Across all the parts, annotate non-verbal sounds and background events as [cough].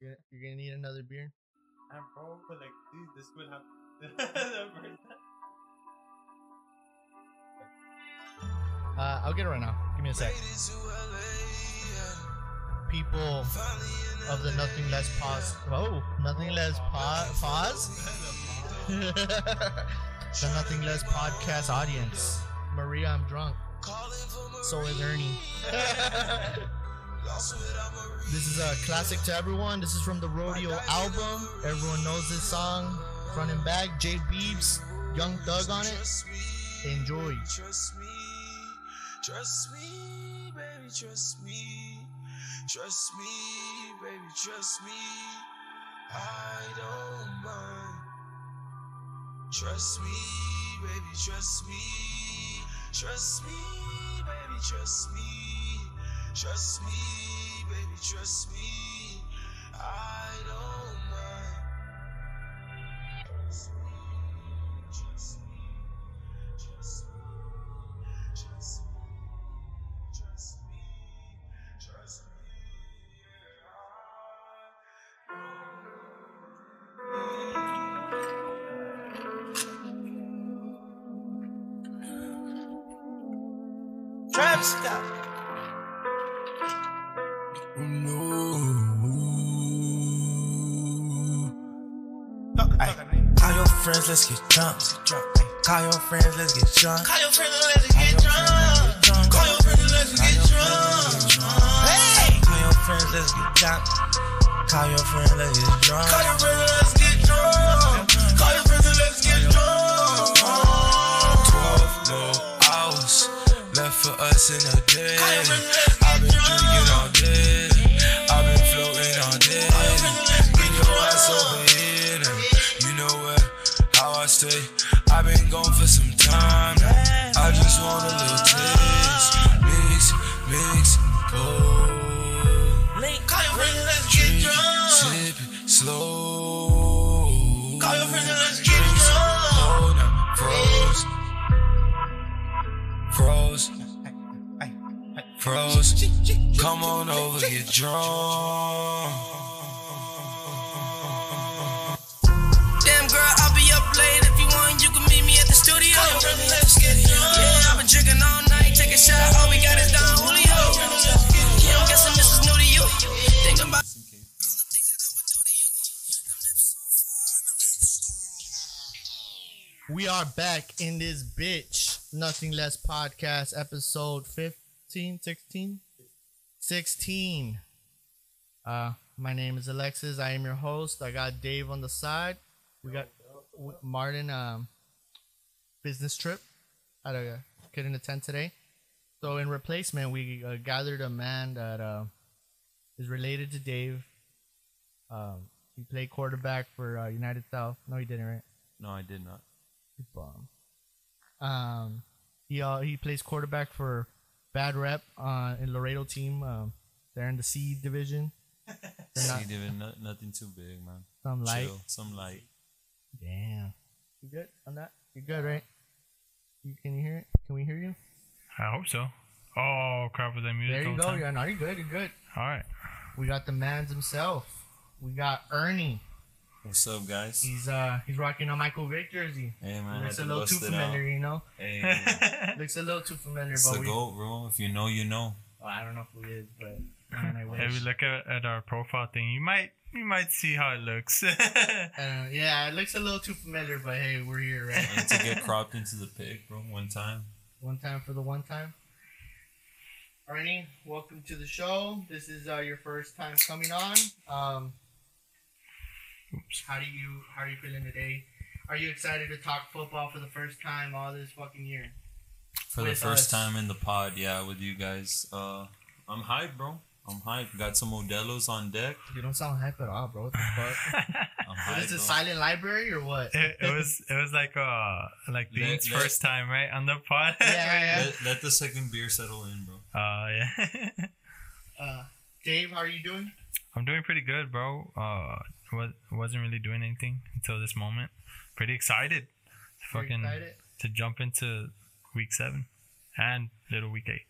You're, you're gonna need another beer. I'm bro, but like, dude, this would have. [laughs] Uh, I'll get it right now. Give me a sec. People of the Nothing Less Pause. Oh, Nothing Less po- Pause? [laughs] the Nothing Less Podcast audience. Maria, I'm drunk. So is Ernie. [laughs] this is a classic to everyone. This is from the Rodeo album. Everyone knows this song. Front and back. Jay Beebs, Young Thug on it. Enjoy. Trust me, trust me, baby, trust me, trust me, baby, trust me. I don't mind. Trust me, baby, trust me, trust me, baby, trust me, trust me, baby, trust me. I don't friends, let's get drunk. Call your friends, let's get drunk. Call your friends, let's get drunk. Call your friends, let's get drunk. Hey! Call your friends, let's get drunk. Call your friends, let's get drunk. Call your friends, let's get drunk. Call your friends, let's get drunk. Twelve more hours left for us in a day. I've been drinking all day. Stay. I've been gone for some time. now. I just want a little taste. Mix, mix, go. Call your friends, let's get drunk. Sip slow. Call your friends, let's get drunk. Hold froze. Froze. Froze. Come on over, get drunk. In this bitch. Nothing Less Podcast, episode 15, 16? 16. Uh, my name is Alexis. I am your host. I got Dave on the side. We got Martin, um, business trip. I don't, uh, couldn't attend today. So, in replacement, we uh, gathered a man that uh, is related to Dave. Um, he played quarterback for uh, United South. No, he didn't, right? No, I did not. You bum. Um, he uh, he plays quarterback for Bad Rep uh, in Laredo team. Um, they're in the C division. [laughs] They're not See, David, no, nothing too big, man. some light. Chill, some light. Damn. You good on that? You good, right? You can you hear it? Can we hear you? I hope so. Oh crap! Was that music? There you go. time? Yeah, no, you're good. You're good. All right. We got the man's himself. We got Ernie. What's up, guys? He's uh he's rocking a Michael Vick jersey. Hey, man, I Looks a little too bust it out. familiar, you know. Hey, [laughs] Looks a little too familiar, it's but the we. goat, bro. If you know, you know. Well, I don't know who he is, but man, I wish. If you look at, at our profile thing, you might you might see how it looks. [laughs] Uh, yeah, it looks a little too familiar, but hey, we're here, right? I to get [laughs] cropped into the pig, bro. One time. one time for the one time. Ernie, welcome to the show. This is uh, your first time coming on. Um, Oops. how do you how are you feeling today? Are you excited to talk football for the first time all this fucking year? For the first us. time in the pod, yeah, with you guys. Uh, I'm hyped, bro. I'm hyped. Got some Modelos on deck. You don't sound hyped at all, bro. What the [laughs] fuck? I'm hyped. is this bro. silent library or what? it, it was it was like uh like Let- Bean's let- first time right on the pod. Yeah, yeah, Let, let the second beer settle in, bro. Uh yeah. [laughs] Uh, Dave, how are you doing? I'm doing pretty good, bro. Uh, was wasn't really doing anything until this moment. Pretty excited. To fucking excited? to jump into week seven and little week eight.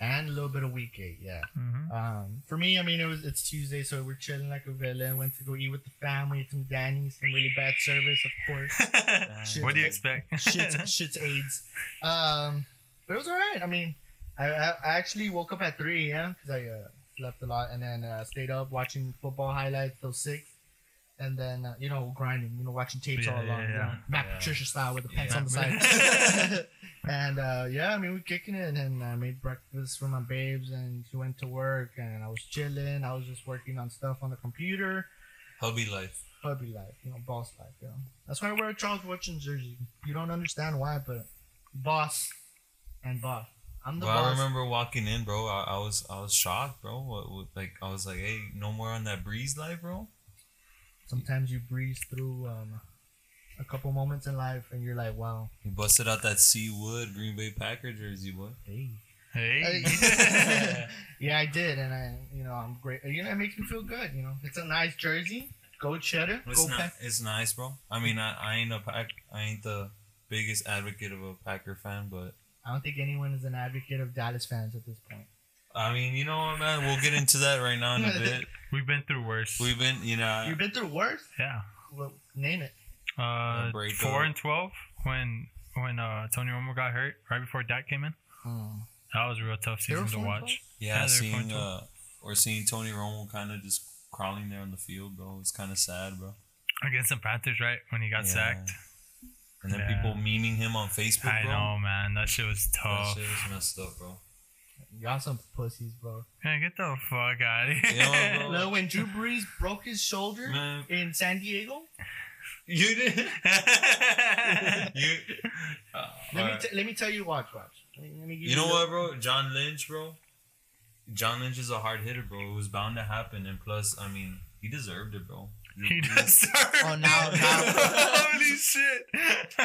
and a little bit of week eight. Yeah. Mhm. Um, for me, I mean, it was it's Tuesday, so we're chilling like a villain. Went to go eat with the family, some Denny's, some really bad service, of course. [laughs] what do you expect? [laughs] shit's, shit's AIDS. Um, but it was all right. I mean, I, I, I actually woke up at 3 a.m. because I uh, slept a lot and then uh, stayed up watching football highlights till 6. And then, uh, you know, grinding, you know, watching tapes Yeah, all along. yeah, you know. Matt Yeah. Patricia style with the pants Yeah. on the side. [laughs] [laughs] and uh, yeah, I mean, we kicking it. And I made breakfast for my babes and she went to work and I was chilling. I was just working on stuff on the computer Hubby life. puppy life, you know, boss life, you know. That's why I wear a Charles Woodson jersey. You don't understand why, but boss and boss. I'm the Bro, I remember walking in, bro. I, I was I was shocked, bro. What, what, like I was like, hey, no more on that breeze life, bro. Sometimes you breeze through um, a couple moments in life, and you're like, wow, You busted out that C Wood Green Bay Packer jersey, boy. hey. Hey. [laughs] [laughs] yeah, I did, and I, you know, I'm great. You know, it makes me feel good. You know, it's a nice jersey. Go cheddar. It's Go not. pack. It's nice, bro. I mean, I, I ain't a pack. I ain't the biggest advocate of a Packer fan, but I don't think anyone is an advocate of Dallas fans at this point. I mean, you know what, man? We'll get into that right now in a bit. [laughs] We've been through worse. We've been, you know, You've been through worse. yeah. Well, name it. Uh, break four up. and twelve when when uh Tony Romo got hurt right before Dak came in. That was a real tough season to watch. yeah, Yeah, they're seeing going uh, or seeing Tony Romo kind of just crawling there on the field, bro. It's kind of sad, bro. Against the Panthers, right when he got Yeah. sacked. And then Yeah. people memeing him on Facebook, I bro. know, man. That shit was tough. That shit was messed up, bro. Y'all some pussies, bro. Man, get the fuck out of here. You know what, bro? [laughs] Look, when Drew Brees broke his shoulder Man, in San Diego, you did. [laughs] you. Uh, let me t- let me tell you, watch, watch. Let me, let me give You know what, bro? John Lynch, bro. John Lynch is a hard hitter, bro. It was bound to happen, and plus, I mean, he deserved it, bro. [laughs] he does. Mm-hmm. Oh, now- now- [laughs] Holy shit.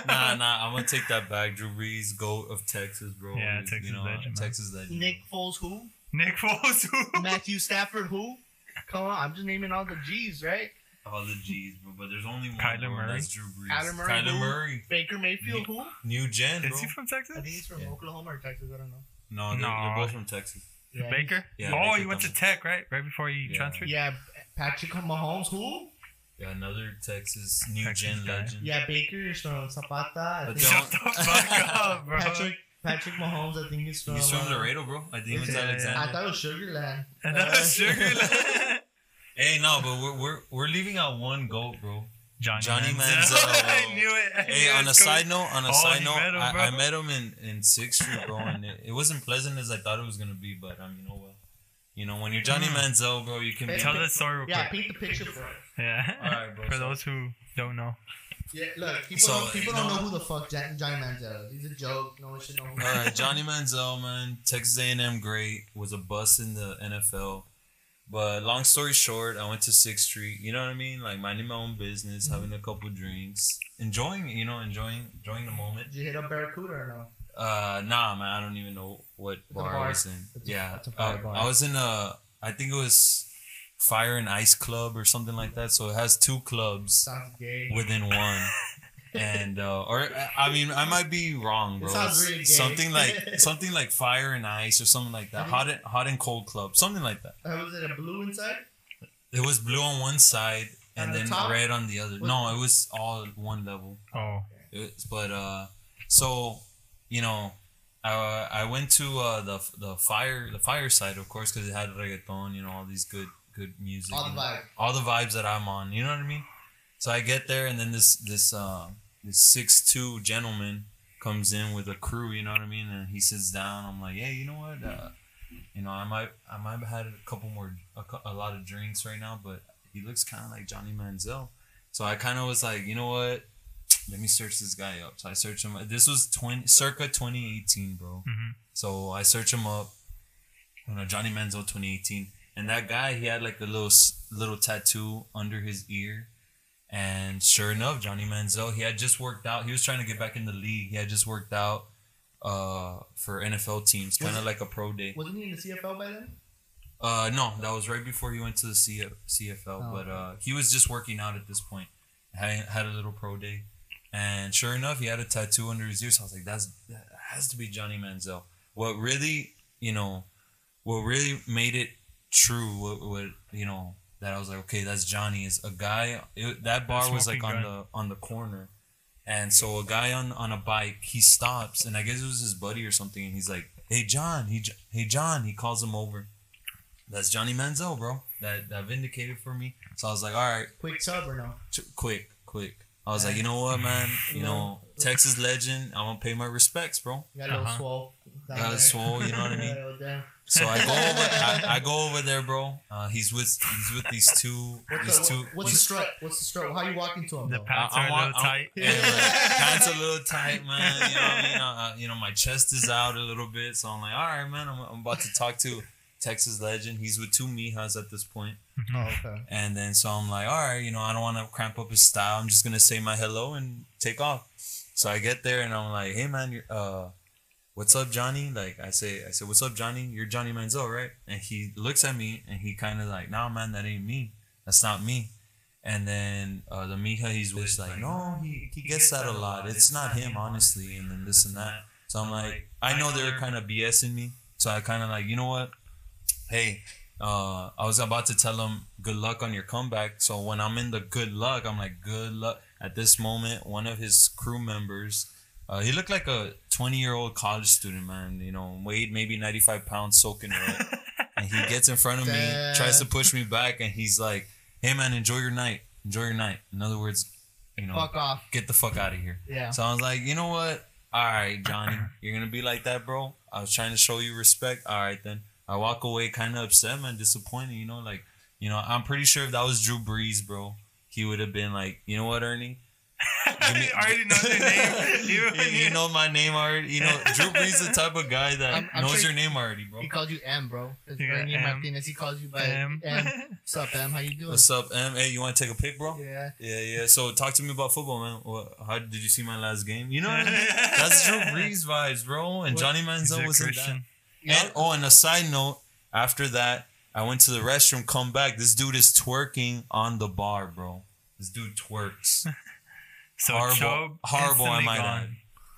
Nah, nah. I'm gonna take that back. Drew Brees, goat of Texas, bro. Yeah, You Texas know, legend, man. Texas legend. Nick Foles, who? Nick Foles. who? [laughs] Matthew Stafford, who? Come on, I'm just naming all the G's, right? All the G's, bro. But there's only one. Kyler Murray. That's Drew Brees. Kyler Murray, Kyler who? Murray. Baker Mayfield, who? New gen, bro. Is he from Texas? I think he's from Yeah. Oklahoma or Texas. I don't know. No, they're, No. they're both from Texas. Yeah, Baker? Yeah, oh, Baker he went to Tech, right? Right before he Yeah. transferred? Yeah, Patrick Mahomes, who? Yeah, another Texas new Texas gen guy. legend. Yeah, Baker is from Zapata. I But think. Shut the fuck up, bro. [laughs] Patrick Patrick Mahomes, I think he's from. He's from uh, Laredo, bro. I think he was Yeah, yeah. Alexander. I thought it was Sugarland. And that was Sugar. Hey, no, but we're we're we're leaving out one goat, bro. Johnny, Johnny Manziel. Manziel. [laughs] I knew it. I knew Hey, it on a side coming. note, on a Oh, side note, met him, I. I met him in in Sixth Street, bro, and it, it wasn't pleasant as I thought it was gonna be. But um, you know what? You know when you're Johnny Mm. Manziel, bro, you can be. Tell that story real Yeah, quick. paint the picture for us. Yeah. Alright, bro, For so- those who don't know. Yeah, look, people, So, don't, people you don't know know who the fuck Johnny, Johnny Manziel is. He's a joke. No one should know who. All right, Johnny Manziel, man, Texas A&M great, was a bust in the NFL. But long story short, I went to Sixth Street. You know what I mean? Like minding my own business, having a couple drinks, enjoying, you know, enjoying, enjoying the moment. Did you hit up Barracuda or no? Uh, nah, man, I don't even know what bar, bar. I was in. It's a- yeah, it's a uh, bar. I was in a, I think it was Fire and Ice Club or something like that. So it has two clubs within one. And uh, or I mean I might be wrong, bro. It sounds really gay. something like [laughs] something like fire and ice or something like that. Hot and hot and cold club, something like that. Uh, was it a blue inside? It was blue on one side and On the then top? red on the other. Was- No, it was all one level. Oh. It was, but uh, so you know, I I went to uh the the fire the fire side of course because it had reggaeton, you know, all these good good music, All the and vibe. all the vibes that I'm on. You know what I mean? So I get there and then this this uh this six two gentleman comes in with a crew. You know what I mean? And he sits down. I'm like, hey, you know what? Uh, you know, I might I might have had a couple more a, a lot of drinks right now, but he looks kind of like Johnny Manziel. So I kind of was like, you know what? Let me search this guy up. So I searched him. This was 20, circa 2018, bro. hmm So I search him up. You know, Johnny Manziel 2018, and that guy he had like a little little tattoo under his ear, and sure enough, Johnny Manziel he had just worked out. He was trying to get back in the league. He had just worked out uh for NFL teams, kind of like a pro day. Wasn't he in the CFL by then? Uh, no, that was right before he went to the CF, CFL. Oh, but uh, he was just working out at this point. Had had a little pro day, and sure enough, he had a tattoo under his ear. So I was like, "That's that has to be Johnny Manziel." What really you know, what really made it true, what, what you know, that I was like, okay, that's Johnny. Is a guy. It, that bar was like on guy. the on the corner, and so a guy on on a bike, he stops, and I guess it was his buddy or something, and he's like, hey John, he hey John, he calls him over. That's Johnny Manziel, bro. That that vindicated for me. So I was like, all right, Quick sub or no? t- quick, quick. I was like, you know what, man? [laughs] You know, Texas legend. I'm gonna pay my respects, bro. You got a little Uh-huh. swole. Got a swole, you know what I [laughs] mean? Yeah, damn. So I go over, [laughs] I, I go over there, bro. Uh, he's with he's with these two, What's these the, two. what's the strut? What's the strut? How you walking to him? The pants I- are I'm a little I'm- tight. Yeah, man. Pants a little tight, man. You know, what I mean? Uh, uh, you know, my chest is out a little bit, so I'm like, all right, man. I'm, I'm about to talk to Texas legend. He's with two Mijas at this point. Oh, okay. And then so I'm like, all right, you know, I don't want to cramp up his style. I'm just gonna say my hello and take off. So I get there and I'm like, hey man, you're, uh, what's up, Johnny? Like I say, I said, what's up, Johnny? You're Johnny Manziel, right? And he looks at me and he kind of like, nah, man, that ain't me. That's not me. And then uh, the Mija, he's with like, no, he, he gets that a lot. It's not him, honestly. And then this and that. So I'm like, I know they're kind of BSing me. So I kind of like, you know what? Hey, uh, I was about to tell him good luck on your comeback. So when I'm in the good luck, I'm like, good luck. At this moment, one of his crew members, uh, he looked like a 20 year old college student, man. You know, weighed maybe 95 pounds, soaking wet. [laughs] and he gets in front of me, tries to push me back, and he's like, hey, man, enjoy your night. Enjoy your night. In other words, you know, Fuck off. get the fuck out of here. Yeah. So I was like, you know what? All right, Johnny, you're gonna be like that, bro. I was trying to show you respect. All right, then. I walk away kind of upset, man, disappointed. You know, like, you know, I'm pretty sure if that was Drew Brees, bro, he would have been like, you know what, Ernie? [laughs] Give me- I already know your name. [laughs] You, you, you know my name already. You know, Drew Brees is the type of guy that I'm- I'm knows sure- your name already, bro. He called you M, bro. It's Yeah, M. Martinez. He calls you by M. M. [laughs] What's up, M? How you doing? What's up, M? Hey, you want to take a pic, bro? Yeah. Yeah, yeah. So talk to me about football, man. What, how did you see my last game? You know, what I mean? that's Drew Brees vibes, bro. And What- Johnny He's Manziel was in that. Christian. Yeah. And oh, and a side note, after that, I went to the restroom, come back. This dude is twerking on the bar, bro. This dude twerks. So horrible, Chubb horrible, I instantly might gone. add.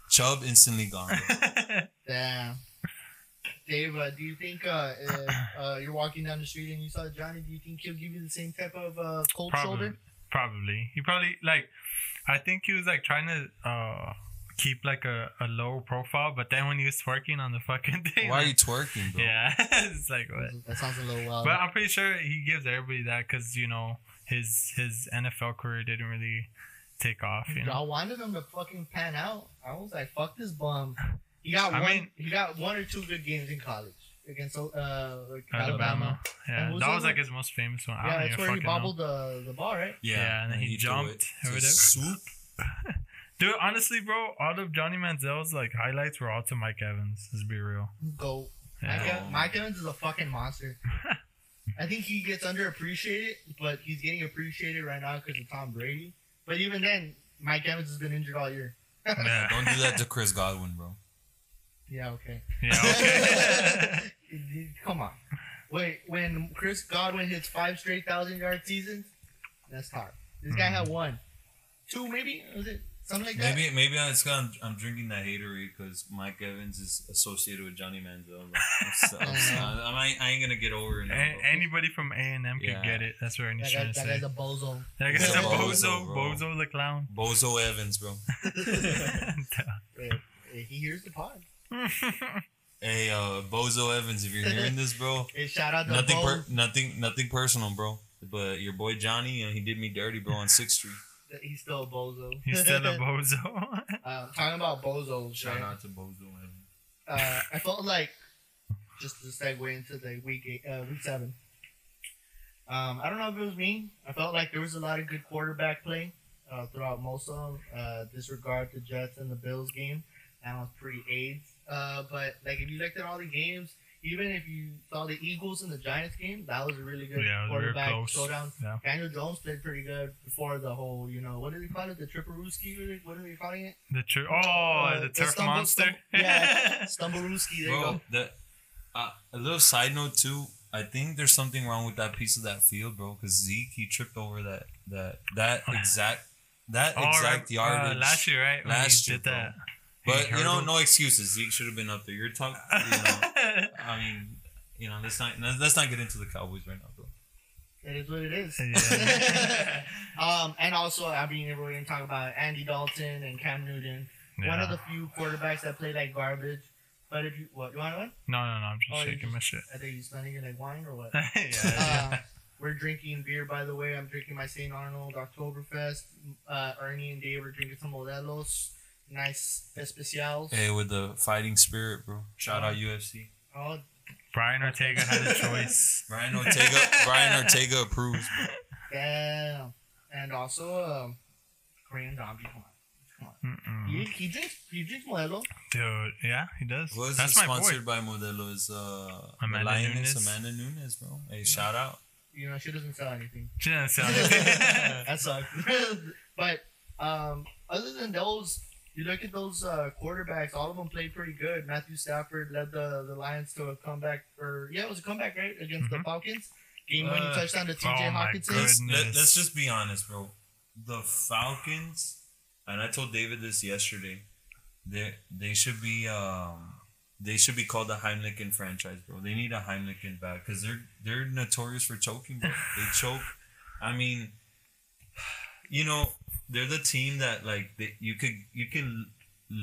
Chubb instantly gone. bro. [laughs] Damn. Dave, uh, do you think uh, if uh, you're walking down the street and you saw Johnny, do you think he'll give you the same type of uh, cold Probably, shoulder? probably. He probably like. I think he was like trying to uh keep like a, a low profile, but then when he was twerking on the fucking [laughs] thing, Why are you twerking, bro? Yeah, [laughs] it's like what. That sounds a little wild. But I'm pretty sure he gives everybody that because you know his his NFL career didn't really take off. You know, I wanted him to fucking pan out. I was like, fuck this bum. He got I one. mean- he got one or two good games in college against uh like Alabama. Alabama. Yeah, was that was like- like his most famous one. Yeah, that's where he fucking know. bobbled the the ball, right? Yeah, and then he threw jumped it or whatever. swoop. [laughs] Dude, honestly, bro, all of Johnny Manziel's like highlights were all to Mike Evans. Let's be real. Go. Yeah. Mike, Mike Evans is a fucking monster. [laughs] I think he gets underappreciated, but he's getting appreciated right now because of Tom Brady. But even then, Mike Evans has been injured all year. Yeah, [laughs] Don't do that to Chris Godwin, bro. Yeah, okay. yeah, okay. [laughs] Come on. Wait, when Chris Godwin hits five straight thousand yard seasons, that's hard. This guy mm-hmm. had one, two maybe was it something like that? Maybe maybe it's got I'm, I'm drinking that hatery because Mike Evans is associated with Johnny Manziel. I'm so- I'm [laughs] I'm- I, ain't- I ain't gonna get over it. A- anybody from A and M could Yeah. get it. That's what Ernie's That, trying guy, to that say. guy's a bozo. That He's guy's a a bozo, bozo, bozo the clown. Bozo Evans, bro. [laughs] Hey, hey, he hears the pod. [laughs] Hey, uh, Bozo Evans, if you're hearing this, bro, Hey, shout out to nothing, per- nothing, nothing personal, bro. But your boy Johnny, you know, he did me dirty, bro, on Sixth Street. He's still a bozo. He's still a bozo. uh, talking about bozos, Shout right? out to Bozo Evans. uh, I felt like just to segue into the week eight, uh, week seven. Um, I don't know if it was me. I felt like there was a lot of good quarterback play uh, throughout most of them. Uh, disregard the Jets and the Bills game. That was pretty AIDS. Uh, but like if you looked at all the games, even if you saw the Eagles and the Giants game, that was a really good Yeah, it was very quarterback close. showdown. Yeah. Daniel Jones played pretty good before the whole, you know, what do they call it? The Triparuski? What are they calling it? The tur- oh, Uh, the the turf stumble- monster. stumble- yeah. [laughs] Stumbleruski. There you go. that uh, a little side note too. I think there's something wrong with that piece of that field, bro. Because Zeke he tripped over that that that [laughs] exact that Oh, exact right, yardage uh, last year, right? When Last he year, did that. But He you know, hurdled. no excuses. Zeke should have been up there. You're talking. [laughs] You know, I mean, you know, let's not let's not get into the Cowboys right now, bro. It is what it is. Yeah. [laughs] um, and also, I mean, we're going to talk about Andy Dalton and Cam Newton. One of the few quarterbacks that play like garbage. But if you, what, you want one? No, no, no. I'm just Oh, shaking just- my shit. I think you spending it like wine or what? yeah, [laughs] yeah. uh, we're drinking beer, by the way. I'm drinking my St. Arnold Oktoberfest. Uh, Ernie and Dave are drinking some Modelos. Nice especials. Hey, with the fighting spirit, bro. Shout out UFC. Oh, Brian Ortega had a [laughs] choice. Brian Ortega. Brian Ortega approves. bro. damn. And also, um, Korean zombie. Come on. Mm-mm. He, he drinks he drinks Modelo. Dude, yeah, he does. What is That's it my boy. sponsored by Modelo? Is uh Amanda the Lioness Nunes. Amanda Nunes, bro. Hey, shout out. You know, she doesn't sell anything. She doesn't sound [laughs] anything. [laughs] that sucks. but um, other than those, you look at those uh, quarterbacks. All of them played pretty good. Matthew Stafford led the, the Lions to a comeback, or yeah, it was a comeback, right, against the Mhm. Falcons. Game winning Uh, touchdown to T.J. oh Hockenson. Let's, let, let's just be honest, bro. The Falcons, and I told David this yesterday. They they should be um they should be called the Heimlichen franchise, bro. They need a Heimlichen back because they're they're notorious for choking, bro. They choke. I mean, [sighs] you know, they're the team that like they, you could you can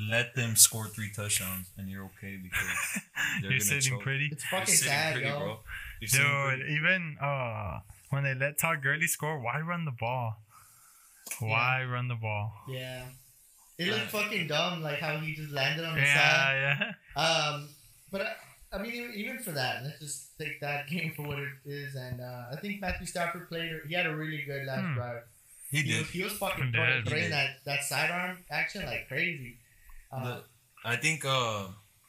let them score three touchdowns and you're okay because [laughs] they're You're sitting choke. pretty. It's You're fucking sitting sad, pretty, yo. bro. You're sitting Dude, pretty. even uh, when they let Todd Gurley score, why run the ball? Why run the ball? Yeah. It looked fucking dumb, like how he just landed on the side. Yeah, yeah. Um, but I, I mean, even, even for that, let's just take that [laughs] game for what it is. And uh, I think Matthew Stafford played. He had a really good last Hmm. drive. He He did. was, he was fucking He throwing, did. throwing that, that sidearm action like crazy. Uh, The- I think uh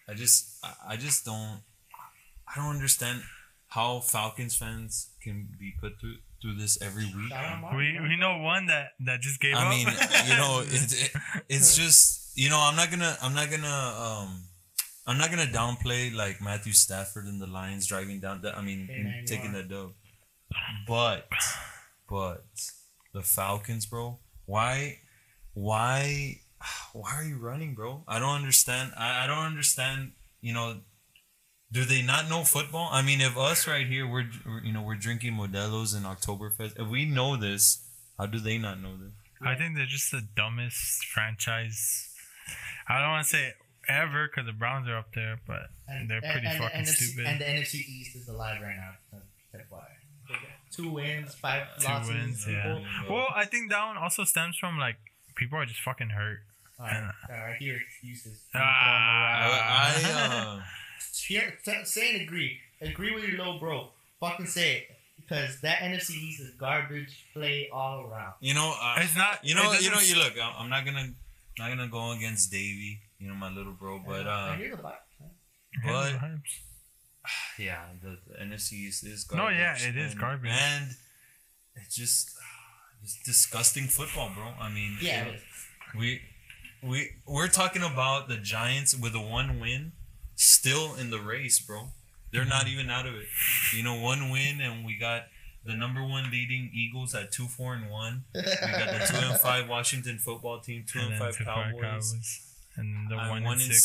I just I- I just don't I don't understand how Falcons fans can be put through through this every week. shout out Mark, We we know one that that just gave I up. I mean, you know, [laughs] it, it, it's just you know, I'm not gonna I'm not gonna um I'm not gonna downplay like Matthew Stafford and the Lions driving down the I mean Hey, man, taking are. that dub. But but the Falcons, bro, why why why are you running, bro? I don't understand. I, I don't understand, you know, do they not know football? I mean, if us right here, we're, we're you know we're drinking Modelo's in Oktoberfest. If we know this, how do they not know this? I think they're just the dumbest franchise. I don't want to say ever because the Browns are up there, but And- they're pretty and the fucking NFC stupid. And the NFC East is alive right now. That's why. Two wins, five Two losses. wins, yeah. people. Well, I think that one also stems from like people are just fucking hurt. All right, all right, here excuses. [laughs] Ah. I, I uh, Here, t- say and agree. Agree with your little bro. Fucking say it. Because that NFC East is garbage play all around. you know, uh, It's not. you know, you know, you look. I'm I'm not gonna not gonna go against Davey. You know, my little bro, but I uh, hear the vibe. but- Vibes. [sighs] yeah, the, the NFC East is garbage. No, yeah, it is and, garbage. and it's just [sighs] it's disgusting football, bro. I mean, Yeah, it is. we we we're talking about the Giants with a one win, still in the race, bro. They're not even out of it. You know, one win, and we got the number one leading Eagles at two four and one. We got the two and five Washington football team, two and, then five two Cowboys. And the and one, one and and six.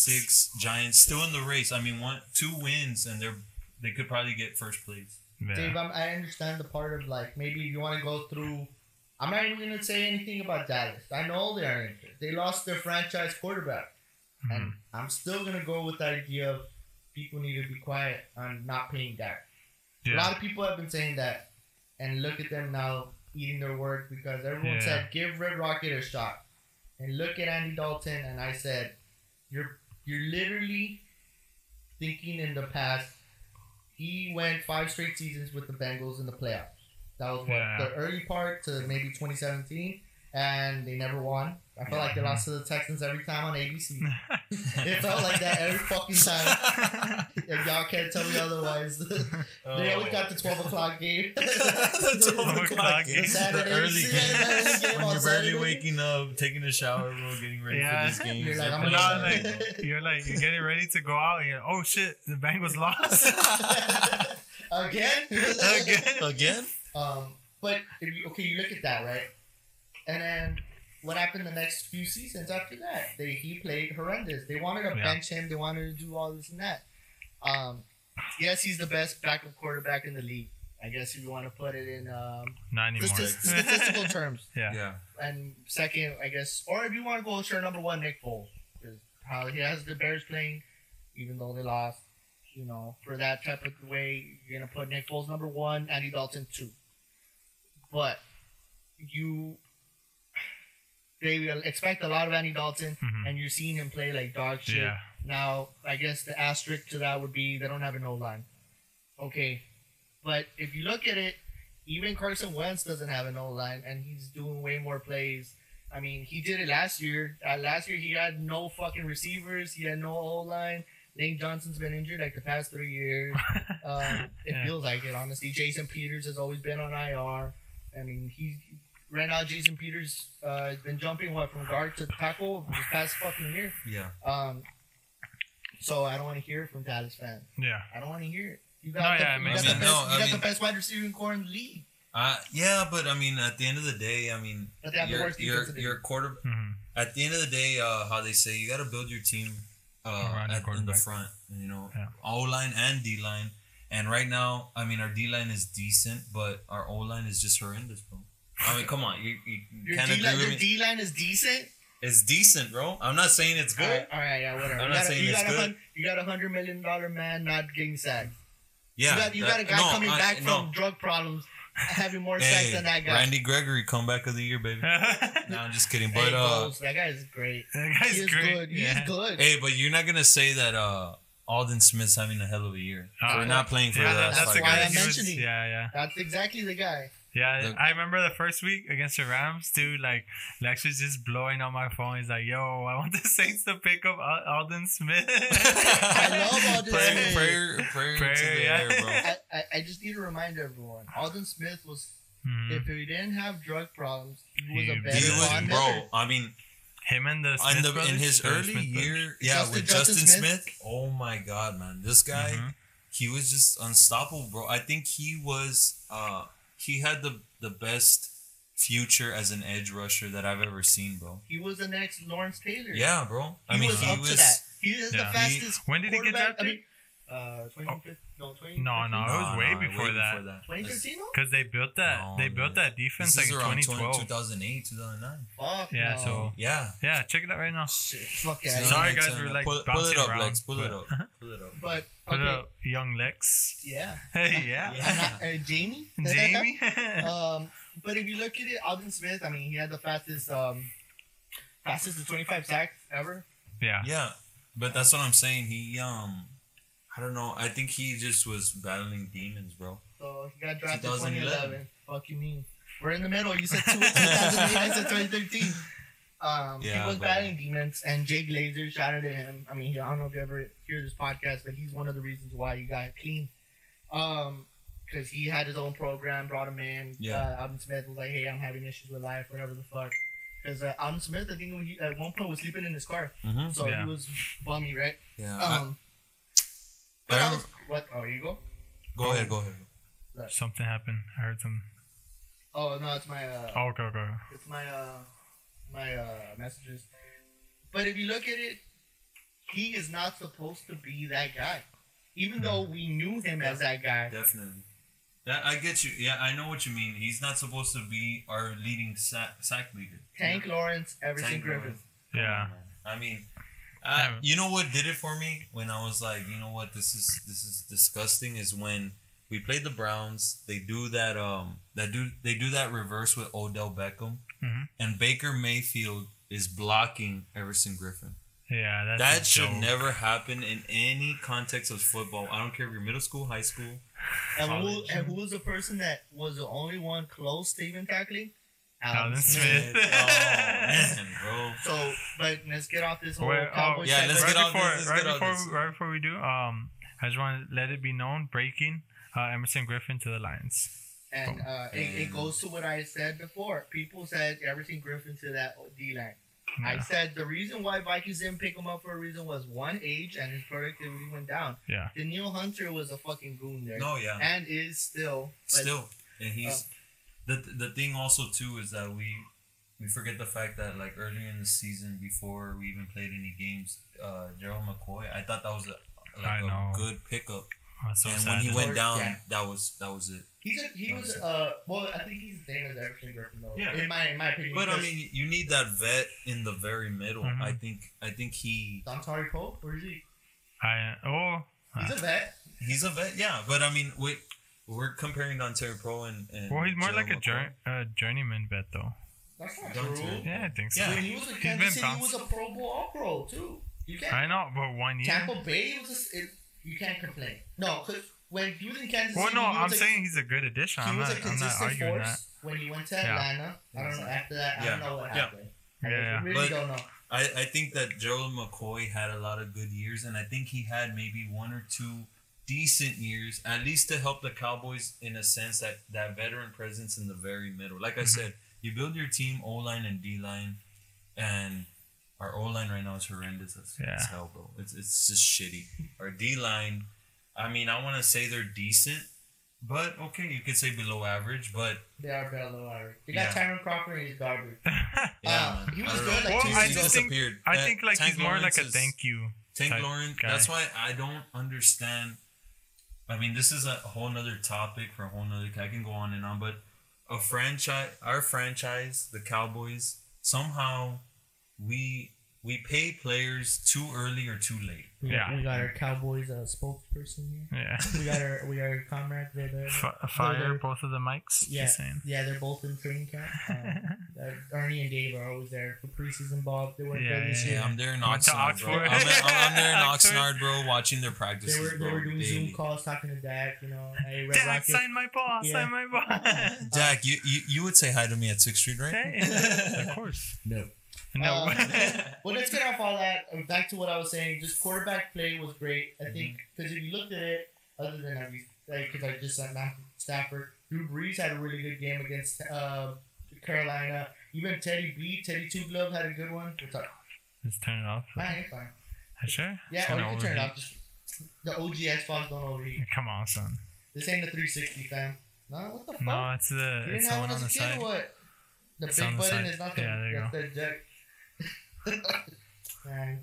six Giants still in the race. I mean, one two wins, and they're they could probably get first place. Yeah. Dave, I'm, I understand the part of like maybe you want to go through. I'm not even gonna say anything about Dallas. I know they are injured. They lost their franchise quarterback, and Mhm. I'm still gonna go with the idea of people need to be quiet on not paying Dak. A lot of people have been saying that, and look at them now eating their words because everyone Yeah. said give Red Rocket a shot, and look at Andy Dalton, and I said, you're you're literally thinking in the past. He went five straight seasons with the Bengals in the playoffs. That was what Yeah. the early part to maybe 2017, and they never won. I felt like they lost to the Texans every time on ABC. [laughs] it felt like that every fucking time. [laughs] If y'all can't tell me otherwise, [laughs] they always got the 12 o'clock game. the 12 o'clock game. Saturday, the early game. game when you're barely Saturday. waking up, taking a shower, bro, getting ready Yeah. for this game. You're like, I'm But like, you're like you're getting ready to go out. And you're, oh shit, the Bengals lost Again? again. Again? Um, but if you, okay, you look at that, right? And then what happened the next few seasons after that? They he played horrendous. They wanted to Yeah. bench him. They wanted to do all this and that. Um, yes, he's the best backup quarterback in the league. I guess if you want to put it in um, Not statist- statistical terms. [laughs] yeah. Yeah. And second, I guess, or if you want to go sure number one, Nick Foles, because how he has the Bears playing, even though they lost. You know, for that type of way, you're gonna put Nick Foles number one, Andy Dalton two. But you, they will expect a lot of Andy Dalton, Mhm. and you're seeing him play like dog shit. Yeah. Now, I guess the asterisk to that would be they don't have an O line. Okay, but if you look at it, even Carson Wentz doesn't have an O line, and he's doing way more plays. I mean, he did it last year. Uh, last year, he had no fucking receivers. He had no O line. Lane Johnson's been injured like the past three years. [laughs] Um, it Yeah. feels like it, honestly. Jason Peters has always been on IR. I mean, he right now Jason Peters uh, has been jumping what from guard to tackle this past fucking year. Yeah. Um, so I don't want to hear it from Dallas fans. Yeah. I don't want to hear it. You No, got, the, yeah, it you makes got, the, best, No, you I got the best wide receiving core in the league. Uh, yeah, but I mean, at the end of the day, I mean, But they have the your worst your defense in the your league. quarter. hmm At the end of the day, uh, how they say you got to build your team uh, at, in the front. You know, Yeah. O line and D line. And right now, I mean, our D line is decent, but our O line is just horrendous, bro. I mean, come on, you, you Your can't D agree line, with your me. D line is decent. it's decent, bro. I'm not saying it's good. right, all right, yeah, whatever. I'm you not got, a, saying you it's got good. you got a hundred million dollar man not getting sacked. Yeah, you got you got a guy no, coming I- back no. from drug problems, having more sacks Hey, than that guy. Randy Gregory, comeback of the year, baby. [laughs] no, I'm just kidding. But Hey, uh, that guy is great. that guy's he is great. good. He yeah. is good. hey, but you're not gonna say that uh, Aldon Smith's having a hell of a year. Uh, We're not playing for Yeah, the that- last that's five why guy. I'm he was- mentioning. Yeah, yeah. That's exactly the guy. Yeah, The- I remember the first week against the Rams, dude. Like Lex was just blowing on my phone. He's like, "Yo, I want the Saints to pick up Al- Aldon Smith." [laughs] I love Aldon prayer, Smith. prayer, prayer, Prayer, to the yeah. air, bro. I, I, I just need to remind everyone, Aldon Smith was Mhm. if he didn't have drug problems, he was He- a he better He was, bro. Miller. I mean, Him and the in, Smith the, brothers, in his early Smith brothers. year, yeah, Justin- with Justin Justin Smith? Smith. Oh my God, man, this guy, Mhm. he was just unstoppable, bro. I think he was, uh, he had the the best future as an edge rusher that I've ever seen, bro. He was the next Lawrence Taylor. Yeah, bro. I he mean, was he up was. to that. He is Yeah. the He- fastest. when did he get quarterback- drafted? I mean, uh, 2015? No, 20, No, no, it was way before that. 2013? no? Because they built that. No, they built that defense This like is in around 2012. 2008, 2009. Fuck Yeah, no. so- Yeah. Yeah, check it out right now. Shit, fuck yeah. Sorry, guys, 2009, we're, like, pull, pull it up, around, Lex. Pull it up. [laughs] Pull it up. But Put okay, up young Lex. yeah. [laughs] Hey, yeah. [laughs] Yeah. Uh, Jamie. Jamie. um, but if you look at it, Aldon Smith. I mean, he had the fastest, um, fastest 25 sacks ever. yeah. Yeah, but that's what I'm saying. He um, I don't know. I think he just was battling demons, bro. So he got drafted 2011. 2011. Fuck you mean? We're in the middle. You said two, 2008. I said 2013. Um, Yeah, he was but- battling demons, and Jake Glazer shouted at him. I mean, I don't know if you ever hear this podcast, but he's one of the reasons why he got clean. Um, because he had his own program, brought him in. Yeah. Uh, Aldon Smith was like, "Hey, I'm having issues with life, whatever the fuck." Because uh, Aldon Smith, I think he, at one point was sleeping in his car, Mm-hmm. so Yeah. he was bummy, right? Yeah. Um, I, but I I was, what? Oh, you go. go ahead. Go ahead. Something happened. I heard some. Oh no, it's my uh, Oh, go, go. It's my uh my uh messages. But if you look at it, he is not supposed to be that guy. Even though we knew him as that guy. Definitely. That I get you. Yeah, I know what you mean. He's not supposed to be our leading sack, sack leader. Tank Lawrence, Everson Tank Griffin. Lawrence. Yeah. I mean, Yeah. you know what did it for me when I was like, you know what, this is this is disgusting. Is when we played the Browns. They do that um that do they do that reverse with Odell Beckham, Mhm. and Baker Mayfield is blocking Everson Griffin. Yeah, that's that a should joke. never happen in any context of football. I don't care if you're middle school, high school. And who, and who was the person that was the only one close to even tackling? Aldon Smith. oh [laughs] man, bro. So, but let's get off this whole Wait, oh, Cowboys yeah, let's right get on before, this, right before, this. right before we do, um, I just want to let it be known, breaking, uh, Everson Griffin to the Lions. And uh, it, it goes to what I said before. People said Everson Griffin to that D line. I said the reason why Vikings didn't pick him up for a reason was one age and his productivity went down. yeah, Danielle Hunter was a fucking goon there, No, yeah. and is still. But Still, and he's the the thing also too is that we we forget the fact that like earlier in the season before we even played any games, uh, Gerald McCoy, I thought that was a, like a good pickup. So and when he went Or- down, yeah. that was that was it. He's a, he was uh well I think he's the same as Everson Griffin though. Yeah. In my in my opinion. But I mean, you need that vet in the very middle. Mhm. I think I think he Dontari Poe, where is he? I oh He's a vet. he's a vet. Yeah, but I mean, wait, we're comparing Ontario Pro and, and well, he's more like a Gerald jour- uh, journeyman bet though. That's not Don't true. you? Yeah, I think so. Yeah. When he was in He's Kansas been City, he was a Pro Bowl All Pro too. You can't. I know, but one year. Tampa Bay was just, it, you can't complain. No, because when he was in Kansas Well, City, no, he was I'm a, saying he's a good addition. he I'm was not. a I'm not consistent arguing that. force when he went to Yeah. Atlanta. I don't know after that. I don't Yeah. know what Yeah. happened. I Yeah. really But- don't know. I, I think that Gerald McCoy had a lot of good years, and I think he had maybe one or two decent years, at least to help the Cowboys in a sense that that veteran presence in the very middle. Like I Mm-hmm. said, you build your team O line and D line, and our O line right now is horrendous as, Yeah. as hell, bro. It's it's just shitty. Our D line, I mean, I want to say they're decent, but okay, you could say below average, but They are better average. They got Yeah. Tyrone Crawford he's garbage. [laughs] yeah, Uh, he was good, know. like, two He's seasons ago. disappeared. I Uh, think like Tank he's more Lawrence like a is- thank you. Tank type Lawrence. guy. That's why I don't understand. I mean, this is a whole nother topic for a whole nother. I can go on and on, but a franchise, our franchise, the Cowboys, somehow we we pay players too early or too late. We, Yeah. we got our Cowboys uh, spokesperson here. Yeah. We got our we got our comrades there. there. F- fire They're- both of the mics. Yeah, saying. yeah, they're both in training camp. Um, [laughs] uh, Ernie and Dave are always there for preseason ball. They weren't Yeah, there this yeah, year. Yeah, I'm there in Oxnard, bro. I'm, I'm, I'm there in [laughs] Oxnard, bro, watching their They practices, were they were doing daily. Zoom calls talking to Dak. You know, hey, Red Dad, Rocket. sign my ball. Yeah. Sign my ball. [laughs] Dak, you, you you would say hi to me at Sixth Street, right? Hey, of course. No. [laughs] No. Um, [laughs] well, let's get off all that. Uh, Back to what I was saying. Just quarterback play was great. I think because if you looked at it, other than every, like, because I just said Matthew Stafford, Drew Brees had a really good game against uh, Carolina. Even Teddy B, Teddy Two Glove had a good one. What's up? Just turn it off. You're fine. Sure. Yeah, or you can turn it off. Just, the OG Xbox don't overheat. Come on, son. This ain't the 360 fam. No, what the fuck? No, it's the you didn't the have one on the side. what? The It's big the button side. is not the, Yeah, there you that's the jack. [laughs] Man,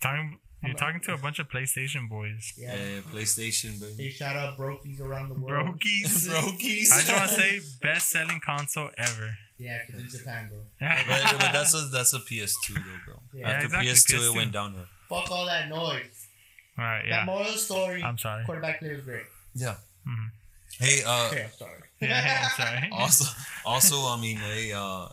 Talking, you're I'm- talking to a bunch of PlayStation boys. yeah. Yeah, PlayStation, baby. Hey, shout out brokies around the world. Brokies. [laughs] Brokies. I just want to say best selling console ever. Yeah, because it's Japan, bro. [laughs] but, but that's a that's a PS2 though, bro. Yeah, After exactly, PS2, it PS2. went downhill. Fuck all that noise. All right, yeah. That moral story, I'm sorry. quarterback play was great. Yeah. Mhm. Hey, uh, Okay, I'm sorry. Yeah, I'm sorry. also, also, I mean, hey, uh,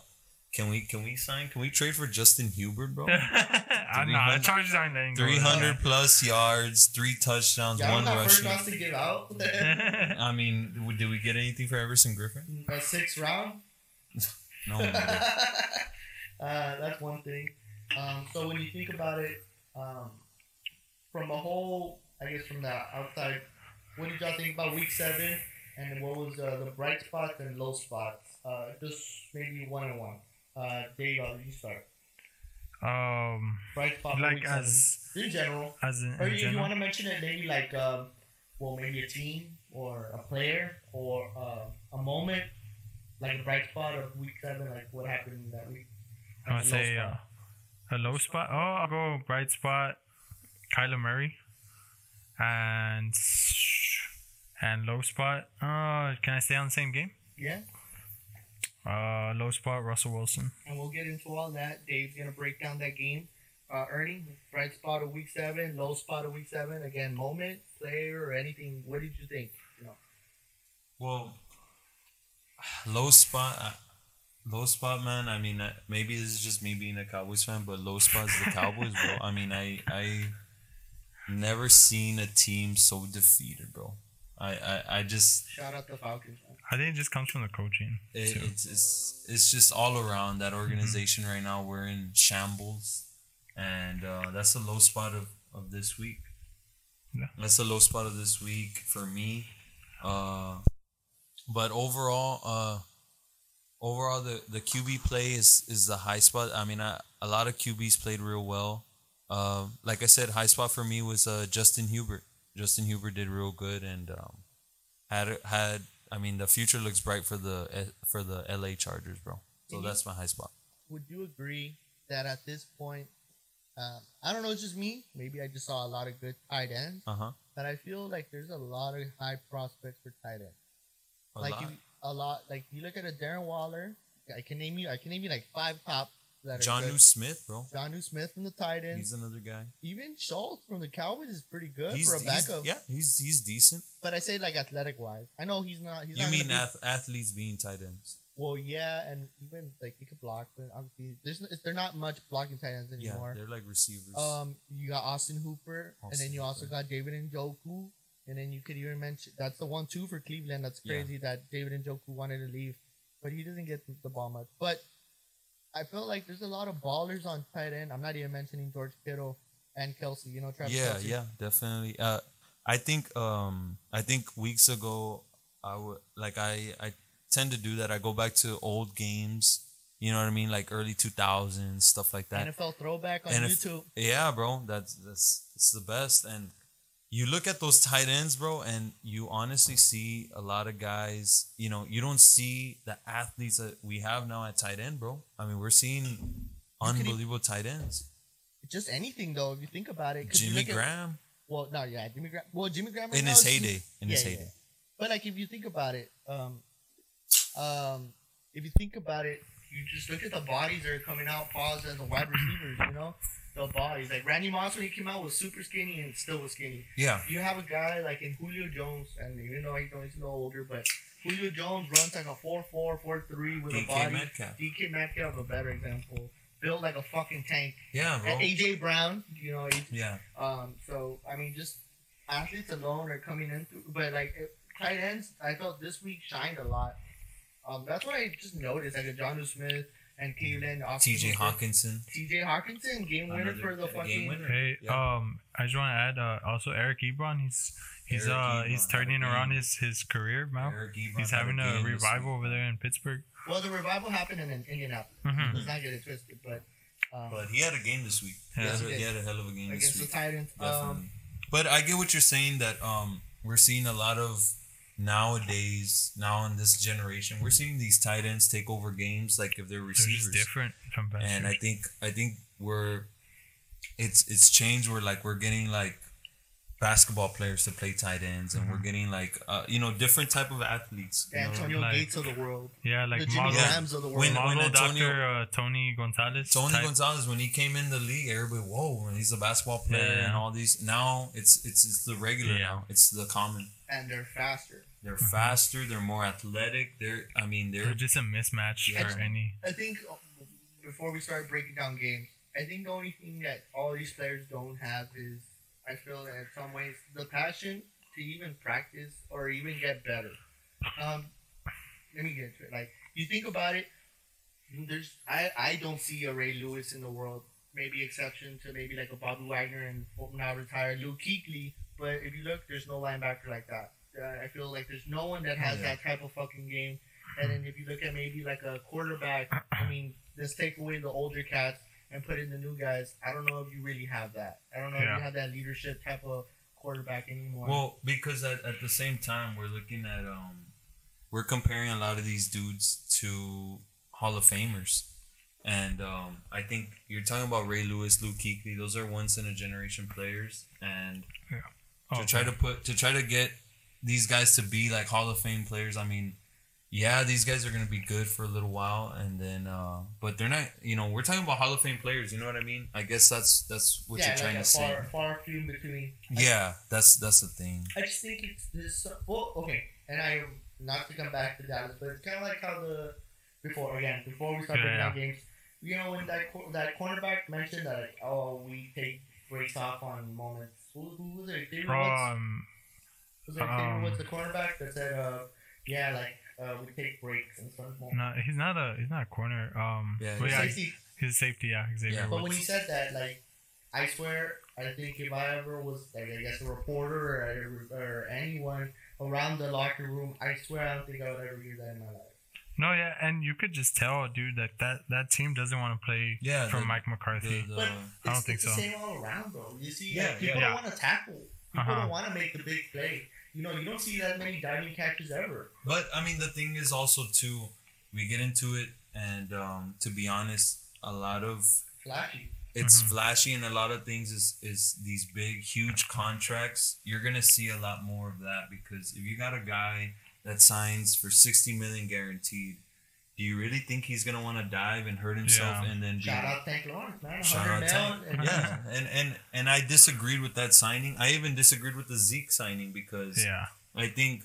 can we can we sign? Can we trade for Justin Herbert, bro? [laughs] I'm not. The 300 Chargers aren't letting go. that. hundred plus yards, three touchdowns, Y'all one got first rushing. to give out. [laughs] I mean, did we get anything for Everson Griffin? A sixth round. [laughs] No. man. uh, that's one thing. Um, so when you think about it, um, from a whole, I guess from the outside, what did y'all think about week seven? And what was uh, the bright spots and low spots? Uh, just maybe one on one. Uh, Dave, let you start. Um, Bright spot like as in general. as in, Or in you general. want to mention it, maybe like, um, well, maybe a team or a player or uh, a moment, like a bright spot of week seven, like what happened in that week. I would Like a low say uh, a low spot. Oh, I'll go bright spot. Kyler Murray, and and low spot. Uh, can I stay on the same game? yeah. Uh, low spot. Russell Wilson. and we'll get into all that. Dave's gonna break down that game. Uh, Ernie, bright spot of week seven, low spot of week seven. Again, moment, player, or anything. What did you think? You know, Well, low spot, uh, low spot, man. I mean, uh, maybe this is just me being a Cowboys fan, but low spot is the Cowboys, bro. I mean, I I never seen a team so defeated, bro. I I, I just shout out the Falcons. Man. I think it just comes from the coaching. it, it's it's it's just all around that organization right now. We're in shambles, and uh, that's the low spot of of this week. Yeah. That's the low spot of this week for me. Uh, but overall, uh, overall the the QB play is is the high spot. I mean, I, a lot of QBs played real well. Uh, like I said, high spot for me was uh, Justin Herbert. Justin Herbert did real good and um, had had. I mean, the future looks bright for the eh, for the LA Chargers, bro. So that's my high spot. Would you agree that at this point, Um, I don't know. It's just me. Maybe I just saw a lot of good tight ends, Uh huh. but I feel like there's a lot of high prospects for tight end. A like lot. You, a lot. Like you look at a Darren Waller. I can name you. I can name you like five top. That are John good. New Smith, bro. John Smith from the tight end. He's another guy. Even Schultz from the Cowboys is pretty good He's, for a backup. yeah, he's he's decent. But I say like athletic wise. I know he's not. He's you not mean be- ath- athletes being tight ends? Well, yeah, and even like he could block, but obviously there's they're not much blocking tight ends Yeah, anymore. they're like receivers. um, you got Austin Hooper, and then you also got David Njoku, and then you could even mention that's the one two for Cleveland. That's Yeah. crazy that David Njoku wanted to leave, but he doesn't get the ball much. But I feel like there's a lot of ballers on tight end. I'm not even mentioning George Kittle and Kelce. You know, Travis yeah, Kelce. yeah, definitely. Uh, I think um, I think weeks ago, I would like I I tend to do that. I go back to old games. You know what I mean, like early two thousands stuff like that. NFL throwback on YouTube. Yeah, bro, that's that's it's the best. And you look at those tight ends, bro, and you honestly see a lot of guys. You know, you don't see the athletes that we have now at tight end, bro. I mean, we're seeing unbelievable tight ends. Just anything though, if you think about it. Jimmy look at- Graham Well, no, yeah, Jimmy Graham. Well, Jimmy Graham right in his heyday, in his Yeah, yeah. heyday. But like, if you think about it, um, um, if you think about it, you just look at the bodies that are coming out. Pause as the wide receivers, you know, the bodies. Like Randy Moss when he came out was super skinny and still was skinny. Yeah, You have a guy like in Julio Jones, and even though he's a little older, but Julio Jones runs like a 4-4, 4-3 with a DK body. Metcalf. DK Metcalf, a better example. Built like a fucking tank. Yeah, bro. And AJ Brown, you know, he- Yeah, um, so I mean, just athletes alone are coming in, through, but like it- tight ends, I felt this week shined a lot. Um, that's what I just noticed, like a John Smith and Cleveland, Austin T.J. Hooper. Hockenson. T.J. Hockenson, game winner Another- for the a game fucking. winner. Hey, Yeah. um, I just want to add uh, also Eric Ebron. He's he's Eric uh Ebron he's turning around his his career now. He's having a game revival over there in Pittsburgh. Well, the revival happened in Indianapolis. hmm Let's not get it twisted, but um, But he had a game this week. He, Yeah. had, a, Yes, he he had a hell of a game against this the week. Titans, Definitely. um, but I get what you're saying that um we're seeing a lot of nowadays now in this generation we're seeing these tight ends take over games like if they're They're receivers. different from and I think I think we're it's it's changed where like we're getting like basketball players to play tight ends and Mm-hmm. we're getting like uh, you know different type of athletes the you know? Antonio like- Gates of the world, yeah, like the Jimmy model, Yeah. Grahams of the world. When- model Antonio- doctor uh, Tony Gonzalez. Tony type. Gonzalez when he came in the league, everybody whoa, he's a basketball player Yeah. and all these. Now it's it's it's the regular Yeah. now. It's the common. and they're faster. They're Mm-hmm. faster. They're more athletic. They're I mean They're they're just a mismatch Yeah. for any. I think uh, before we start breaking down games, I think the only thing that all these players don't have is I feel that in some ways the passion to even practice or even get better. Um, let me get into it. Like you think about it, there's I I don't see a Ray Lewis in the world. Maybe exception to maybe like a Bobby Wagner and now retired Luke Kuechly. But if you look, there's no linebacker like that. Uh, I feel like there's no one that has Yeah. that type of fucking game. And then if you look at maybe like a quarterback, I mean, let's take away the older cats and put in the new guys. I don't know if you really have that. I don't know if you have that leadership type of quarterback anymore. well because at, at the same time we're looking at um we're comparing a lot of these dudes to Hall of Famers. And um, I think you're talking about Ray Lewis, Luke Kuechly. Those are once in a generation players, and Oh, to try to put to try to get these guys to be like Hall of Fame players. I mean, yeah, these guys are gonna be good for a little while, and then uh, but they're not. You know, we're talking about Hall of Fame players. You know what I mean? I guess that's that's what yeah, you're trying like to a say. far, far few in between. I- Yeah, that's that's the thing. I just think it's this. Well, okay, and I not to come back to Dallas, but it's kind of like how the before again before we start Yeah, breaking yeah. down games. You know when that cor- that cornerback mentioned that like, oh we take breaks off on moments. Who, who was it? David Woods? Um, Was it David um, Woods, the cornerback that said, uh, yeah, like uh, we take breaks and stuff. no, he's not a he's not a corner. Um, Yeah, he's yeah, Safety. he's a safety. Yeah, Xavier Yeah. But when Woods. he said that, like, I swear, I think if I ever was, like, I guess a reporter or, or anyone around the locker room, I swear I don't think I would ever hear that in my life. No, yeah, and you could just tell, dude, that that, that team doesn't want to play Yeah, from the- Mike McCarthy. The, the, But I don't it's, think it's the so. same all around, though. You see, Yeah, like, people yeah. don't want to tackle. People Uh-huh. don't want to make the big play. You know, you don't see that many diving catches ever. but I mean, the thing is also too, we get into it, and um, to be honest, a lot of Flashy. it's Mhm. flashy and a lot of things is is these big huge contracts you're gonna see a lot more of that because if you got a guy that signs for 60 million guaranteed do you really think he's gonna want to dive and hurt himself Yeah. and then be Shout out Tank Lawrence, man. Shout out mil. Tank. and- yeah and and and i disagreed with that signing i even disagreed with the zeke signing because Yeah. I think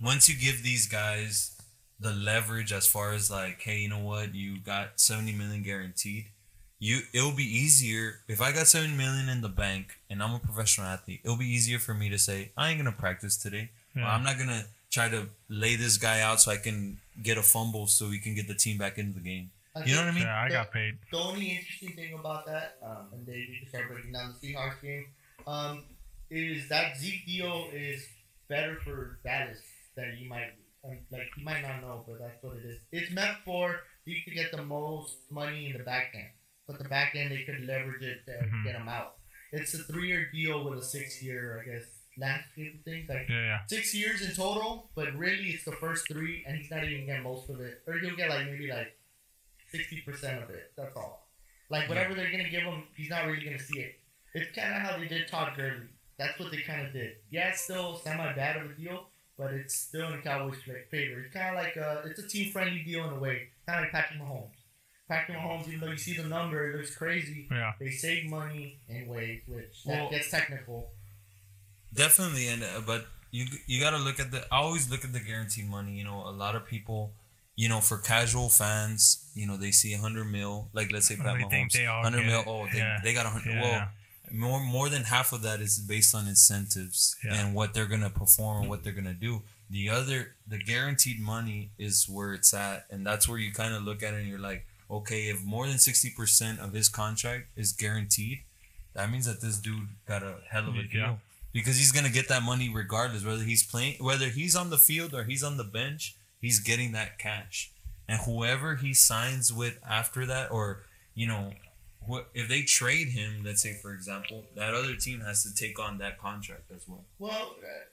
once you give these guys the leverage as far as like, hey, you know what, you got seventy million guaranteed. You it'll be easier if I got seven million in the bank and I'm a professional athlete. It'll be easier for me to say I ain't gonna practice today. Or, Yeah. I'm not gonna try to lay this guy out so I can get a fumble so we can get the team back into the game. I You know what I mean? Yeah, I got paid. The only interesting thing about that, um, and they you can start breaking down the Seahawks game, um, is that Zeke deal is better for Dallas that you might um, like you might not know, but that's what it is. It's meant for Zeke to get the most money in the back end, but the back end they could leverage it to Mhm. get him out. It's a three-year deal with a six-year, I guess, landscape thing. Like Yeah, yeah. six years in total, but really it's the first three, and he's not even getting most of it, or he'll get like maybe like sixty percent of it. That's all. Like whatever they're gonna give him, he's not really gonna see it. It's kind of how they did Todd Gurley. That's what they kind of did. Yeah, it's still semi bad of a deal, but it's still in the Cowboys' fa- favor. It's kind of like a, it's a team friendly deal in a way, kind of like Patrick Mahomes. Patrick Mahomes, even though you see the number, it looks crazy. Yeah. They save money in ways which Well- that gets technical. Definitely, and uh, but you you got to look at the. I always look at the guaranteed money. You know, a lot of people, you know, for casual fans, you know, they see a hundred mil. Like let's say Pat They Mahomes, hundred mil. Oh, they, Yeah. they got a hundred. Yeah. Well, more more than half of that is based on incentives Yeah. and what they're gonna perform and what they're gonna do. The other, the guaranteed money is where it's at, and that's where you kind of look at it and you're like, okay, if more than sixty percent of his contract is guaranteed, that means that this dude got a hell of a deal because he's gonna get that money regardless whether he's playing, whether he's on the field or he's on the bench, he's getting that cash, and whoever he signs with after that, or you know, what if they trade him? Let's say, for example, that other team has to take on that contract as well. Well, uh,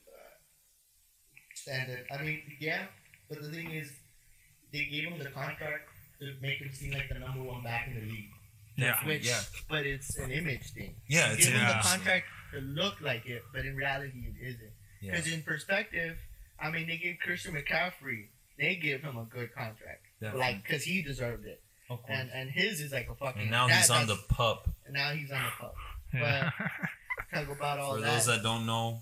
standard. I mean, yeah, but the thing is, they gave him the contract to make him seem like the number one back in the league. Yeah. Which, Yeah. but it's an image thing. Yeah, it's give an him the contract to look like it, but in reality, it isn't. Yeah. Because in perspective, I mean, they gave Christian McCaffrey, they give him a good contract, Definitely. like because he deserved it, Of course. and and his is like a fucking. And now that- he's on the pup. Now he's on the pup. [laughs] Yeah. Talk about all For that. those that don't know,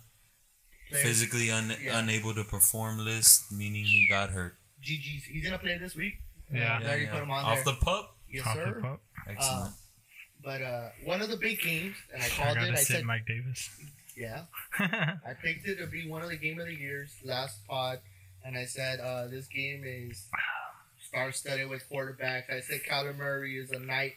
physically un- Yeah. unable to perform list, meaning he got hurt. GG's. He's gonna play this week. Yeah. They already put him on Off there. the pup. yes, Off the sir. pup. Excellent. Um, But uh, one of the big games, and I I called gotta it. I said, Mike Davis. yeah. [laughs] I picked it to be one of the game of the years last pod, and I said uh, this game is star-studded with quarterbacks. I said Kyler Murray is a knight.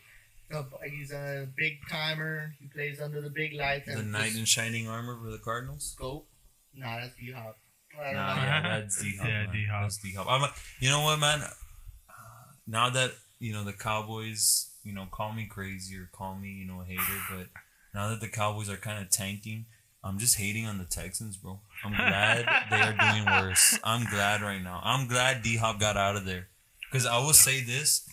He's a big timer. He plays under the big lights. the knight in shining armor for the Cardinals. scope. Nah, that's D Hop. Don't Nah, know. yeah, that's D Hop. Yeah, man. D-Hop. That's D Hop. You know what, man? Uh, now that you know the Cowboys, you know, call me crazy or call me, you know, a hater, but now that the Cowboys are kind of tanking, I'm just hating on the Texans, bro. I'm glad they are doing worse. I'm glad right now. I'm glad D Hop got out of there. Because I will say this: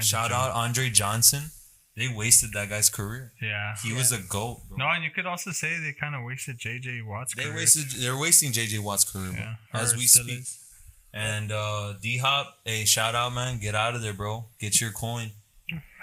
shout out Andre Johnson. They wasted that guy's career. Yeah. He was a goat, bro. No, and you could also say they kind of wasted JJ Watt's They career. wasted. They're wasting JJ Watt's career, bro, Yeah. as we speak. is. And uh, D Hop, hey, shout out, man. Get out of there, bro. Get your coin.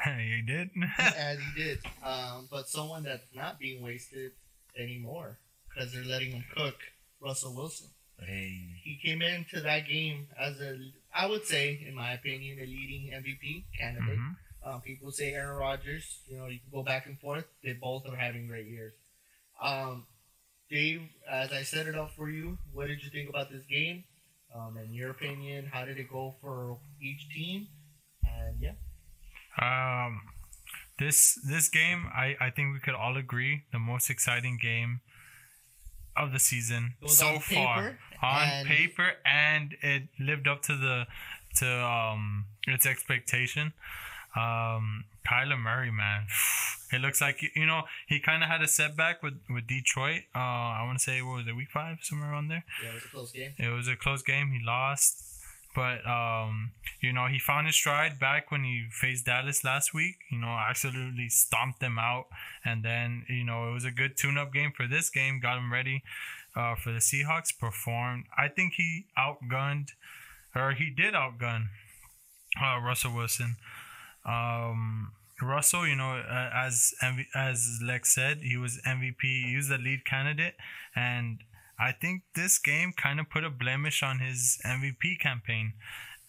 [laughs] you did. As [laughs] he did. Um, but someone that's not being wasted anymore because they're letting him cook. Russell Wilson. Hey, He came into that game as a, I would say, in my opinion, a leading MVP candidate. Mhm. Um, people say Aaron Rodgers. You know, you can go back and forth. They both are having great years. Um, Dave, as I set it up for you, what did you think about this game? Um, in your opinion, how did it go for each team? And yeah, Um, this this game, I I think we could all agree the most exciting game of the season so on far on and- paper, and it lived up to the to um its expectation. Um, Kyler Murray, man, [sighs] it looks like you know he kind of had a setback with with Detroit. Uh, I want to say what was it, week five, somewhere around there. yeah, it was a close game. It was a close game. He lost, but um, you know, he found his stride back when he faced Dallas last week. You know, absolutely stomped them out. And then, you know, it was a good tune up game for this game, got him ready uh, for the Seahawks. Performed. I think he outgunned, or he did outgun uh, Russell Wilson. Um, Russell, you know, as as Lex said, he was MVP. He was the lead candidate, and I think this game kind of put a blemish on his MVP campaign.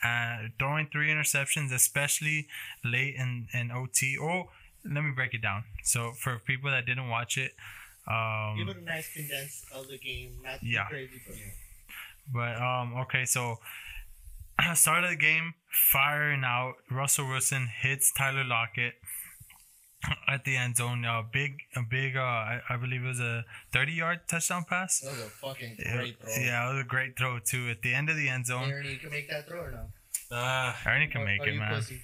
Uh, throwing three interceptions, especially late in, in OT. Oh, let me break it down. So for people that didn't watch it, um, Give it a nice condense of the game. Not too Yeah. crazy, but But um, okay, so [clears throat] start of the game, firing out. Russell Wilson hits Tyler Lockett [clears throat] at the end zone. Uh, big, a big. Uh, I, I believe it was a thirty-yard touchdown pass. that was a fucking Yeah, great throw. yeah, it was a great throw too. At the end of the end zone, Aaron, you can make that throw or no? Ah, Ernie can Or- make or it, you man. pussy?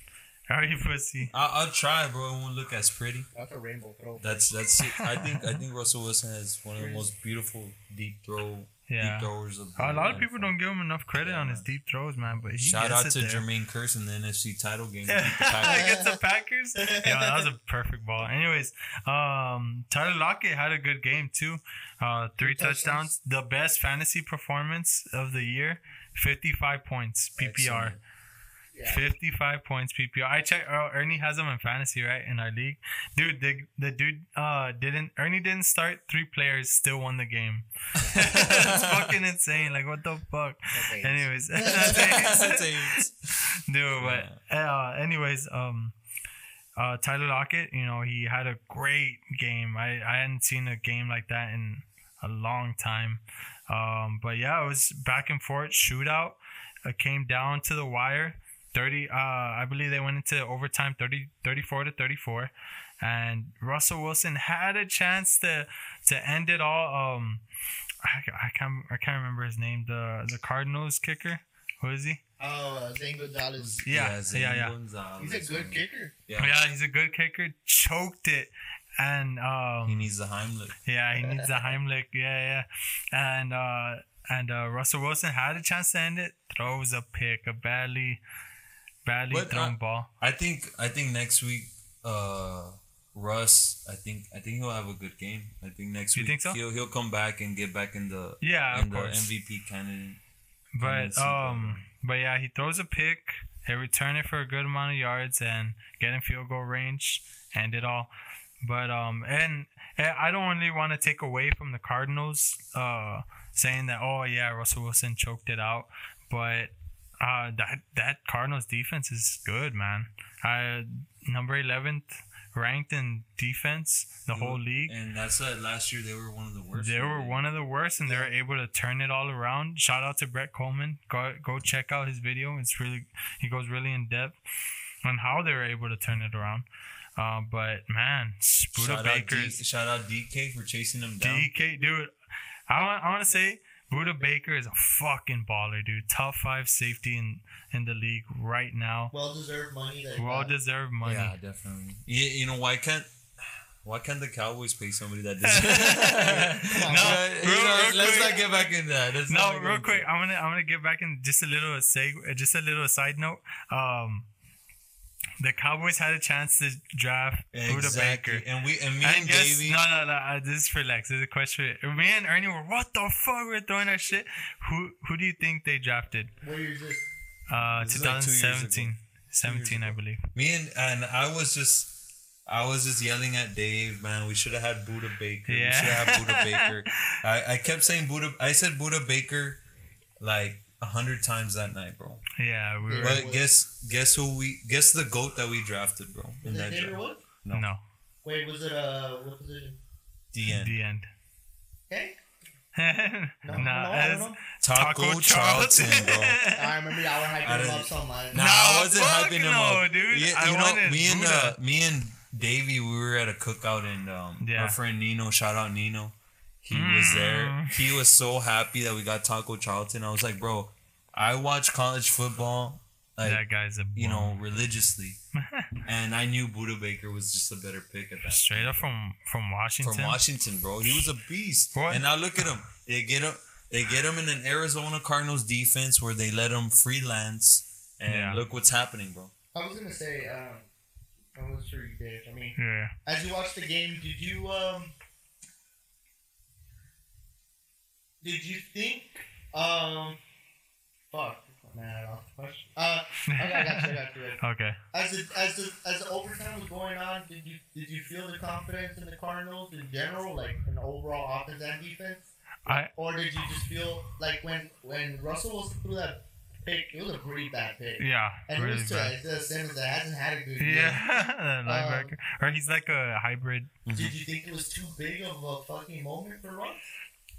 How are you pussy? I'll, I'll try, bro. It won't look as pretty. That's a rainbow throw. That's that's. It. I think I think Russell Wilson has one of the most beautiful deep throw Yeah. deep throwers of. A lot of people don't give him enough credit Yeah, on his deep throws, man. But he Shout gets out it to there. Jermaine Kearse in the NFC title game. [laughs] Yeah, Beat the Packers. against the Packers. Yeah, that was a perfect ball. Anyways, um, Tyler Lockett had a good game too. Uh, three Three touchdowns. The best fantasy performance of the year. Fifty-five points PPR. Excellent. Yeah. Fifty-five points PPR. I checked. Oh, Ernie has him in fantasy, right? In our league, dude. The the dude uh didn't. Ernie didn't start three players. Still won the game. [laughs] That's [laughs] fucking insane. Like what the fuck. That's Anyways, That's that's it. Dude, but uh, anyways, um, uh, Tyler Lockett, you know, he had a great game. I I hadn't seen a game like that in a long time. Um, but yeah, it was back and forth shootout. It came down to the wire. 30 uh I believe they went into overtime 30 34 to 34 and Russell Wilson had a chance to to end it all um I, I can't I can't remember his name the the Cardinals kicker who is he Oh, uh, Zane Gonzalez. yeah Zane yeah yeah Gonzalez, He's a good kicker. Yeah. yeah, he's a good kicker. Choked it, and um, He needs the Heimlich. yeah, he needs a Heimlich. [laughs] Yeah, yeah, and uh, and uh, Russell Wilson had a chance to end it. Throws a pick, a badly, badly thrown uh, ball. I think I think next week, uh, Russ. I think I think he'll have a good game. I think next You week think so? he'll he'll come back and get back in the Yeah, in the course. MVP candidate. But um, but yeah, he throws a pick. They return it for a good amount of yards and get in field goal range, and it all. But um, and, and I don't really want to take away from the Cardinals, uh, saying that oh yeah, Russell Wilson choked it out, but uh, that that Cardinals defense is good, man. Uh, number eleventh ranked in defense, the whole league. And that's uh, last year they were one of the worst. They were one of the worst, and they were able to turn it all around. Shout out to Brett Kollmann. Go go check out his video. It's really he goes really in depth on how they were able to turn it around. Uh, but man, Budda Shout out, D, shout out DK for chasing them down. DK dude. I want I want to say Budda Baker is a fucking baller, dude. Top five safety in in the league right now. Well deserved money. That Well deserved money. Yeah, definitely. You, you know why can't why can't the Cowboys pay somebody that [laughs] deserves? No, You real- know, real let's quick. not get back in that. Let's no, not real quick. I'm gonna I'm gonna get back in just a little seg, just a little side note. Um, the Cowboys had a chance to draft Budda Baker. And we and me And and, guess, Davey. no, no, no. Uh, this is for Lex. This is a question. Me and Ernie were, what the fuck? We're throwing our shit. Who who do you think they drafted? What year is this? Uh, This is like two years ago. 2017. 17, I believe. Me and and I was just I was just yelling at Dave, man. We should have had Budda Baker. We Yeah. should have had Budda Baker. [laughs] I, I kept saying Budda. I said Budda Baker like a hundred times that night, bro. Yeah, we were. But guess guess who we guess the goat that we drafted, bro. Was In it that draft. Wood? No. no. Wait, was it uh what position? The end. The end. Hey, [laughs] no, no, no, I don't know. Taco, Charlton, bro. [laughs] I remember y'all were I hyping him didn't- up so much. Nah, No, I wasn't fuck hyping him no, up, dude. You, I you know, me and uh, me and Davey, we were at a cookout, and um, Yeah. our friend Nino, shout out Nino, he was there. Mm. He was so happy that we got Taco Charlton. I was like, bro, I watch college football, like that guy's a you know, religiously, [laughs] and I knew Budda Baker was just a better pick at that. straight up from from Washington. From Washington, bro, he was a beast. What? And now look at him. They get him. They get him in an Arizona Cardinals defense where they let him freelance and Yeah. look what's happening, bro. I was gonna say, um, I was sure you did. I mean, Yeah. as you watched the game, did you um, did you think um, fuck, man, I lost the question. Uh, okay, I got you, I got you. Okay. As the as the as the overtime was going on, did you did you feel the confidence in the Cardinals in general, like in the overall offense and defense? I Or did you just feel like when when Russell was through that pick, it was a pretty bad pick. yeah. And really to bad. Isaiah Simmons that hasn't had a good year. Yeah, [laughs] Um, linebacker. or he's like a hybrid. Did you think it was too big of a fucking moment for Russ?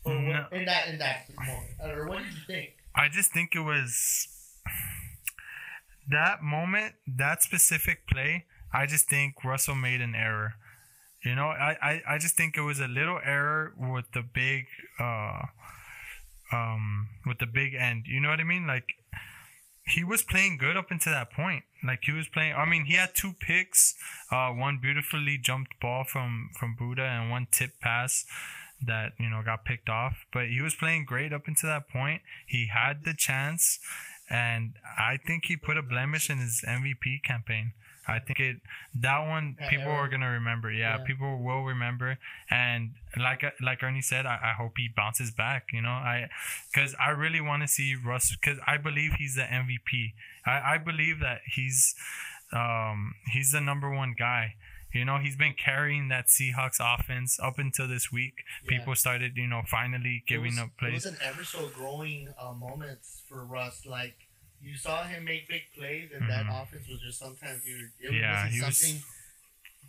Or No. what, in that in that moment, or what did you think? I just think it was that moment, that specific play. I just think Russell made an error. You know, I, I, I just think it was a little error with the big uh um with the big end. You know what I mean? Like he was playing good up until that point. Like he was playing. I mean, he had two picks, uh, one beautifully jumped ball from from Budda, and one tip pass that you know got picked off. But he was playing great up until that point. He had the chance, and I think he put a blemish in his MVP campaign. I think it that one people are gonna remember. Yeah, Yeah. people will remember. And like like Ernie said, I, I hope he bounces back. You know, I because I really want to see Russ because I believe he's the MVP. I, I believe that he's um he's the number one guy. You know, he's been carrying that Seahawks offense up until this week. Yeah. People started, you know, finally giving it was, up It was an ever so growing uh, moments for Russ. Like you saw him make big plays, and that Mhm. offense was just sometimes you. It Yeah, wasn't he was- something.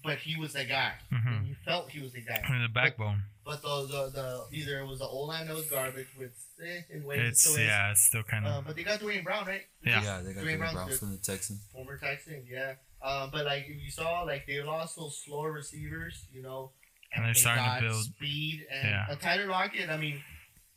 But he was the guy, Mhm. and you felt he was the guy. the backbone. But the the, the either it was the O line that was garbage, with eh, in ways it It's is. yeah, it's still kind Uh, of but they got Duane Brown, right? Yeah. Yeah, they got Duane Duane Brown's Brown from the Texans. former Texan, yeah. Um, but like if you saw, like they lost those slower receivers, you know, And they're they starting to got build. speed. And Yeah. uh, Tyler Lockett, I mean,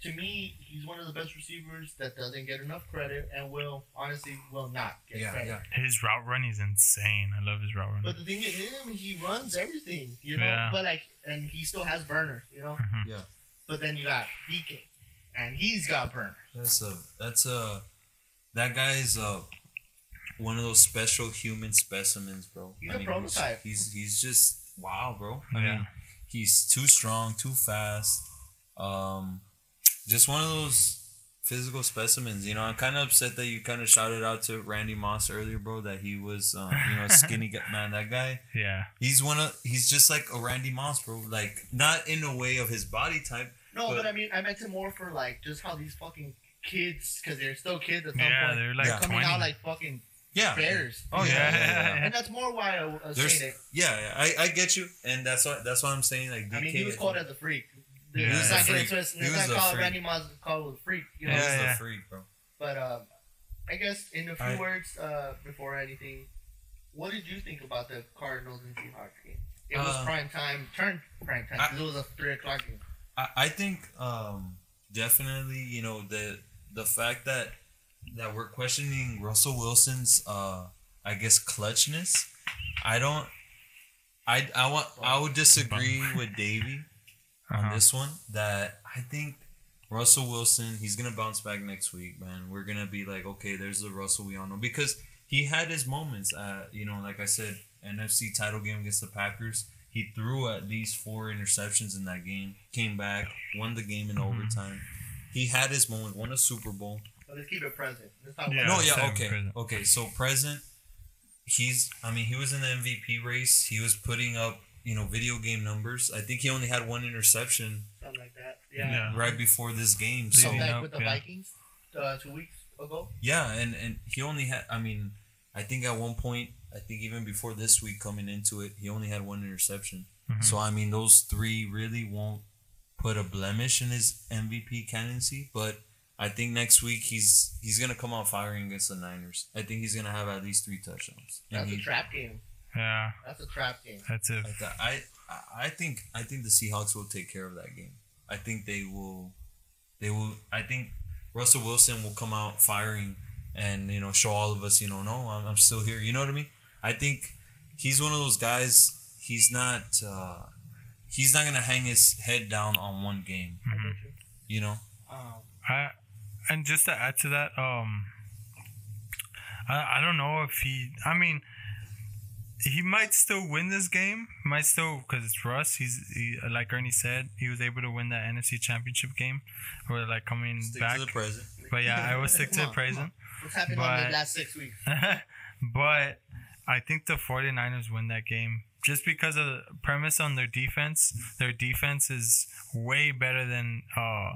to me, he's one of the best receivers that doesn't get enough credit and will honestly will not get Yeah, credit. yeah. his route running is insane. I love his route running. But the thing is, him, he runs everything, you know. Yeah. But like, and he still has burners, you know. Mhm. Yeah. But then you got Deacon, and he's got burners. That's a that's a that guy's uh one of those special human specimens, bro. He's a prototype. He's he's just wow, bro. I Yeah. mean, he's too strong, too fast. Um, just one of those physical specimens. You know, I'm kind of upset that you kind of shouted out to Randy Moss earlier, bro. That he was, uh, you know, a [laughs] skinny. Man, that guy. yeah, He's one of. He's just like a Randy Moss, bro. Like not in a way of his body type. No, But- but, I mean, I meant it more for like just how these fucking kids, because they're still kids at some yeah, point, they're like Yeah. coming twenty. out like fucking Yeah. bears. Oh yeah. yeah, yeah, yeah. And that's more why I was There's, saying it. yeah, yeah, I, I get you, and that's what that's what I'm saying. Like, I mean, he was called as a freak. Yeah. Let's He was not a get freak. into it. He Let's was not a call freak. Randy Moss called a freak. You know? he was Yeah, the yeah. freak, bro. But um, I guess in a few I- words, uh, before anything, what did you think about the Cardinals and Seahawks game? It was Uh, prime time, turned prime time. 'cause it was a three o'clock game. I, I think um, definitely, you know, the the fact that that we're questioning Russell Wilson's, uh, I guess, clutchness. I don't. I I want I would disagree with Davey on Uh-huh. this one. That I think Russell Wilson, he's gonna bounce back next week, man. We're gonna be like, okay, there's the Russell we all know because he had his moments. Uh, you know, like I said, NFC title game against the Packers. He threw at least four interceptions in that game. Came back, won the game in Mhm. overtime. He had his moment, won a Super Bowl. So let's keep it present. Let's talk Yeah. about no, yeah, okay, present. okay. So present, he's. I mean, he was in the MVP race. He was putting up, you know, video game numbers. I think he only had one interception something like that. Yeah. Yeah. right before this game. So So Leading back up, with the yeah. Vikings uh, two weeks ago. yeah, and and he only had. I mean, I think at one point, I think even before this week coming into it, he only had one interception. Mhm. So I mean, those three really won't put a blemish in his MVP candidacy. But I think next week he's he's gonna come out firing against the Niners. I think he's gonna have at least three touchdowns. And That's a trap game. Yeah, That's a trap game. that's it. I, th- I I think I think the Seahawks will take care of that game. I think they will. They will. I think Russell Wilson will come out firing and you know show all of us. You know, no, I'm, I'm still here. You know what I mean? I think he's one of those guys. He's not. Uh, he's not gonna hang his head down on one game. I Mhm. you. You know. Um, I and just to add to that, um, I, I don't know if he. I mean, he might still win this game. Might still because it's Russ. He's he, like Ernie said, he was able to win that NFC Championship game, or like coming Stick back. to the present. But yeah, I will stick to Come the on, present. What's happened on But- the last six weeks? [laughs] but I think the 49ers win that game just because of the premise on their defense. Their defense is way better than uh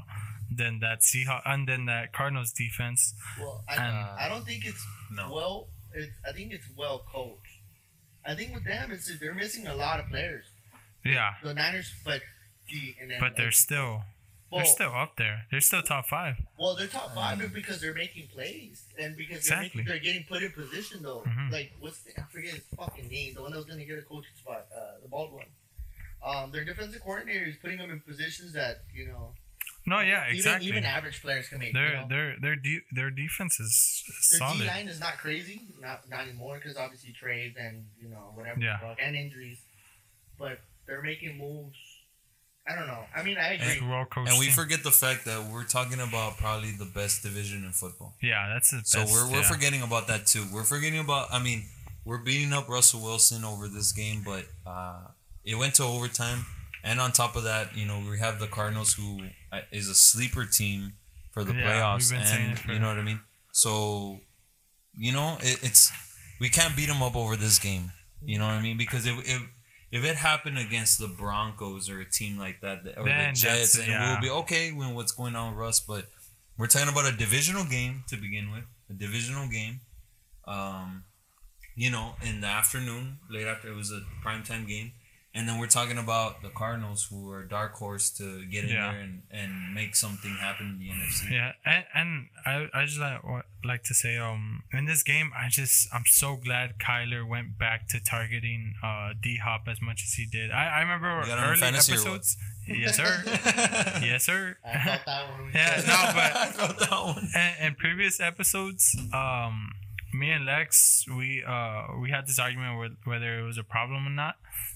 than that Seahawks and then that Cardinals defense. Well, I, And- I don't think it's No. well. It, I think it's well coached. I think with them, it's they're missing a lot of players. Yeah, The Niners, but gee, and then but they're like, still well, they're still up there. They're still top five. well, they're top five because they're making plays and because Exactly. they're, making, they're getting put in position though. Mhm. Like what's the, I forget his fucking name, the one that was gonna get a coaching spot, uh, the bald one. Um, their defensive coordinator is putting them in positions that you know No, yeah, exactly. even average players can make. their you know? their their de- their defense is solid. Their D line is not crazy, not not anymore because obviously trades and you know whatever Yeah. the and injuries, but they're making moves. I don't know. I mean, I agree. well And we forget the fact that we're talking about probably the best division in football. Yeah, that's the So we're we're yeah. forgetting about that too. We're forgetting about. I mean, we're beating up Russell Wilson over this game, but uh, it went to overtime. And on top of that, you know, we have the Cardinals, who uh, a sleeper team for the Yeah, playoffs, we've been saying and you know what I mean. So, you know, it, it's we can't beat them up over this game. You know what I mean? Because if if, if it happened against the Broncos or a team like that, or Then the Jets, and yeah. we'll be okay when what's going on with Russ. But we're talking about a divisional game to begin with, a divisional game. Um, you know, in the afternoon, late after it was a primetime game, and then we're talking about the Cardinals, who are dark horse to get in Yeah. there and, and make something happen in the NFC. Yeah, and, and I, I just like, wa- like to say, um, in this game, I just I'm so glad Kyler went back to targeting uh D Hop as much as he did. I, I remember You got him in early fantasy or what? episodes. Yes, sir. [laughs] yes, sir. I felt that one. Yeah, said- no, [laughs] I but felt that one. and, in previous episodes, um, me and Lex, we uh we had this argument with whether it was a problem or not.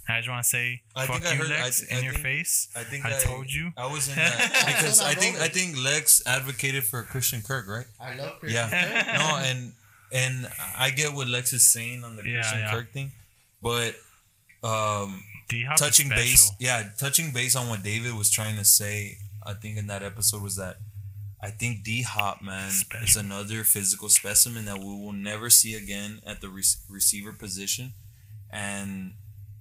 I just want to say, I fuck think I you, heard- Lex, th- I in your face. I think I I, told you. I was in [laughs] that because I think I think Lex advocated for Christian Kirk, right? I love Chris. Yeah. no, and and I get what Lex is saying on the Yeah, Christian yeah. Kirk thing, but um, D Hop touching base, yeah, touching base on what David was trying to say. I think in that episode was that I think D Hop man is another physical specimen that we will never see again at the re- receiver position, and.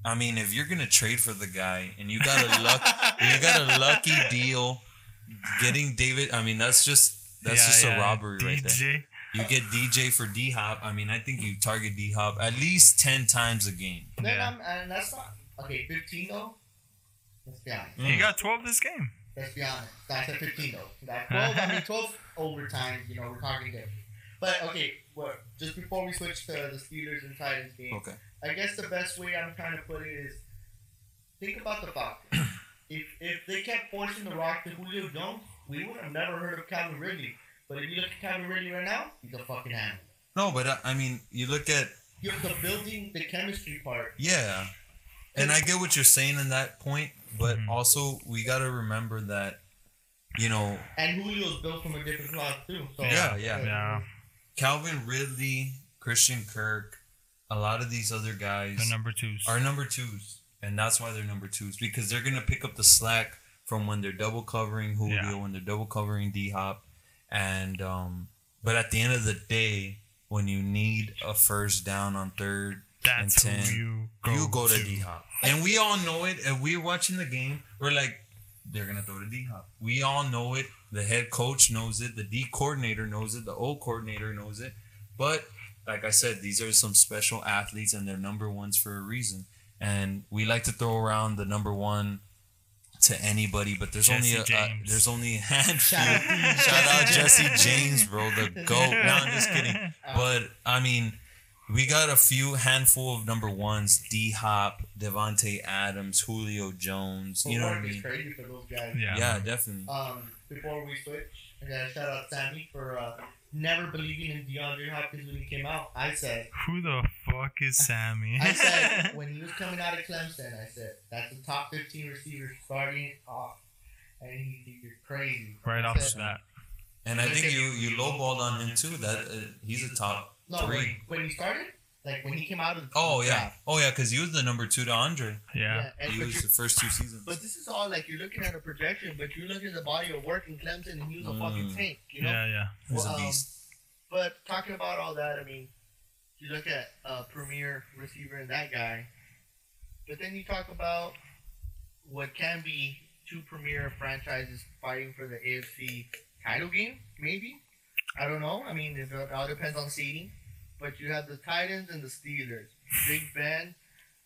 I mean, if you're gonna trade for the guy and you got a [laughs] luck, you got a lucky deal, getting David. I mean, that's just that's Yeah, just yeah, a robbery right there. You get DJ for D Hop. I mean, I think you target D Hop at least ten times a game. Then Yeah. I'm, and that's not okay. Fifteen though. Let's be honest. He got 12 this game. Let's be honest. That's at fifteen though. That twelve. I mean, twelve overtime. You know, we're talking different. But okay, what? Just before we switch to the Steelers and Titans game, Okay. I guess the best way I'm trying to put it is think about the Falcons. [clears throat] if if they kept forcing the rock to Julio Jones, we would have never heard of Calvin Ridley. But if you look at Calvin Ridley right now, he's a fucking animal. No, but uh, I mean, you look at You have the building, the chemistry part. yeah, and I get what you're saying in that point, but Mhm. also we got to remember that, you know, And Julio's built from a different cloth too. So Yeah, yeah. Yeah. Calvin Ridley, Christian Kirk, a lot of these other guys The number twos. are number twos, and that's why they're number twos because they're gonna pick up the slack from when they're double covering Julio, Yeah. when they're double covering D Hop, and um. But at the end of the day, when you need a first down on third That's and ten, who you go, you go to D Hop, and we all know it. And we're watching the game. We're like, they're gonna throw to D Hop. We all know it. The head coach knows it. The D coordinator knows it. The O coordinator knows it. But like I said, these are some special athletes, and they're number ones for a reason. And we like to throw around the number one to anybody, but there's only Jesse a, a James. there's only a handful. Out, Shout out Jesse James, bro, the goat. [laughs] No, I'm just kidding. But I mean, we got a few handful of number ones: D Hop, Davante Adams, Julio Jones. You know what I It's mean? crazy for those guys. Yeah. Yeah, definitely. Um, before we switch, I gotta shout out Sammy for uh, never believing in DeAndre Hopkins when he came out. I said, Who the fuck is Sammy? I said [laughs] when he was coming out of Clemson, I said that's the top 15 receiver starting off, and he, he you're crazy. right I off said, the bat. And I think you you lowballed on him too. That uh, he's a top No, Three. when, when he started, like when he came out of the Oh yeah, draft. oh yeah, because he was the number two to Andre. Yeah. and He was the first two seasons. but this is all like you're looking at a projection, but you're looking at the body of work in Clemson, and he was a fucking Mm. tank, you know. Yeah, yeah. He's well, a um. But talking about all that, I mean, you look at a premier receiver and that guy, but then you talk about what can be two premier franchises fighting for the AFC title game, maybe. I don't know. I mean, it all depends on seeding. But you have the Titans and the Steelers. Big Ben,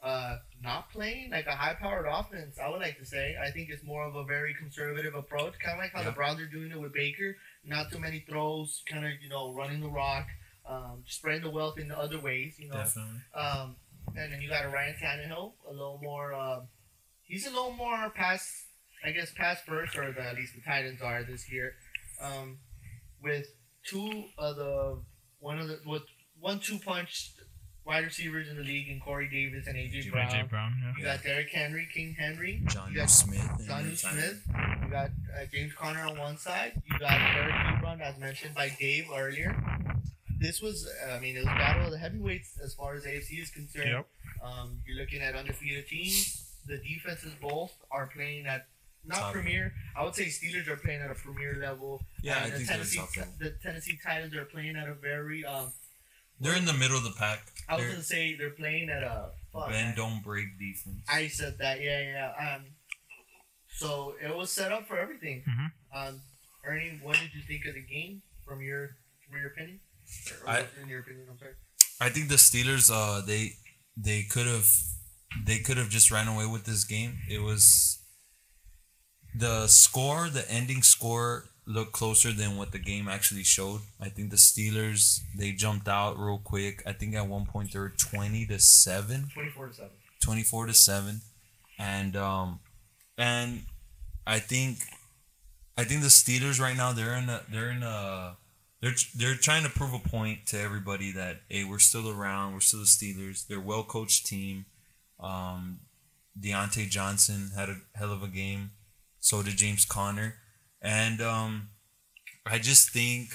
uh, not playing like a high-powered offense. I would like to say. I think it's more of a very conservative approach, kind of like how the Browns are doing it with Baker. Not too many throws, kind of you know running the rock, um, spreading the wealth in the other ways. You know, Definitely. um, and then you got a Ryan Tannehill, a little more. Uh, he's a little more pass, I guess, pass first, or the, at least the Titans are this year. Um, with two of the one of the with one two punch wide receivers in the league in Corey Davis and AJ Brown. AJ Brown. Yeah. You got Derrick Henry, King Henry. John you got Smith. and Jonnu Smith. You got uh, James Conner on one side. You got Eric Ebron, as mentioned by Dave earlier. This was, uh, I mean, it was a battle of the heavyweights as far as AFC is concerned. Yep. Um, you're looking at undefeated teams. The defenses both are playing at not Top. premier. I would say Steelers are playing at a premier level. Yeah, I the think they're Tennessee, top the Tennessee Titans are playing at a very. Um, They're in the middle of the pack. I was They're gonna say they're playing at a. Fuck, bend man. don't break defense. I said that, yeah, yeah. Um, so it was set up for everything. Mhm. Um, Ernie, what did you think of the game from your from your opinion? Or, I- in your opinion, I'm sorry. I think the Steelers, uh, they they could have they could have just ran away with this game. It was the score, the ending score looked closer than what the game actually showed. I think the Steelers they jumped out real quick. I think at one point they were twenty to seven. Twenty-four to seven. 24 to 7 and um and i think i think the steelers right now they're in a they're in a they're they're trying to prove a point to everybody that hey we're still around we're still the steelers they're well coached team um Diontae Johnson had a hell of a game so did James Conner and um I just think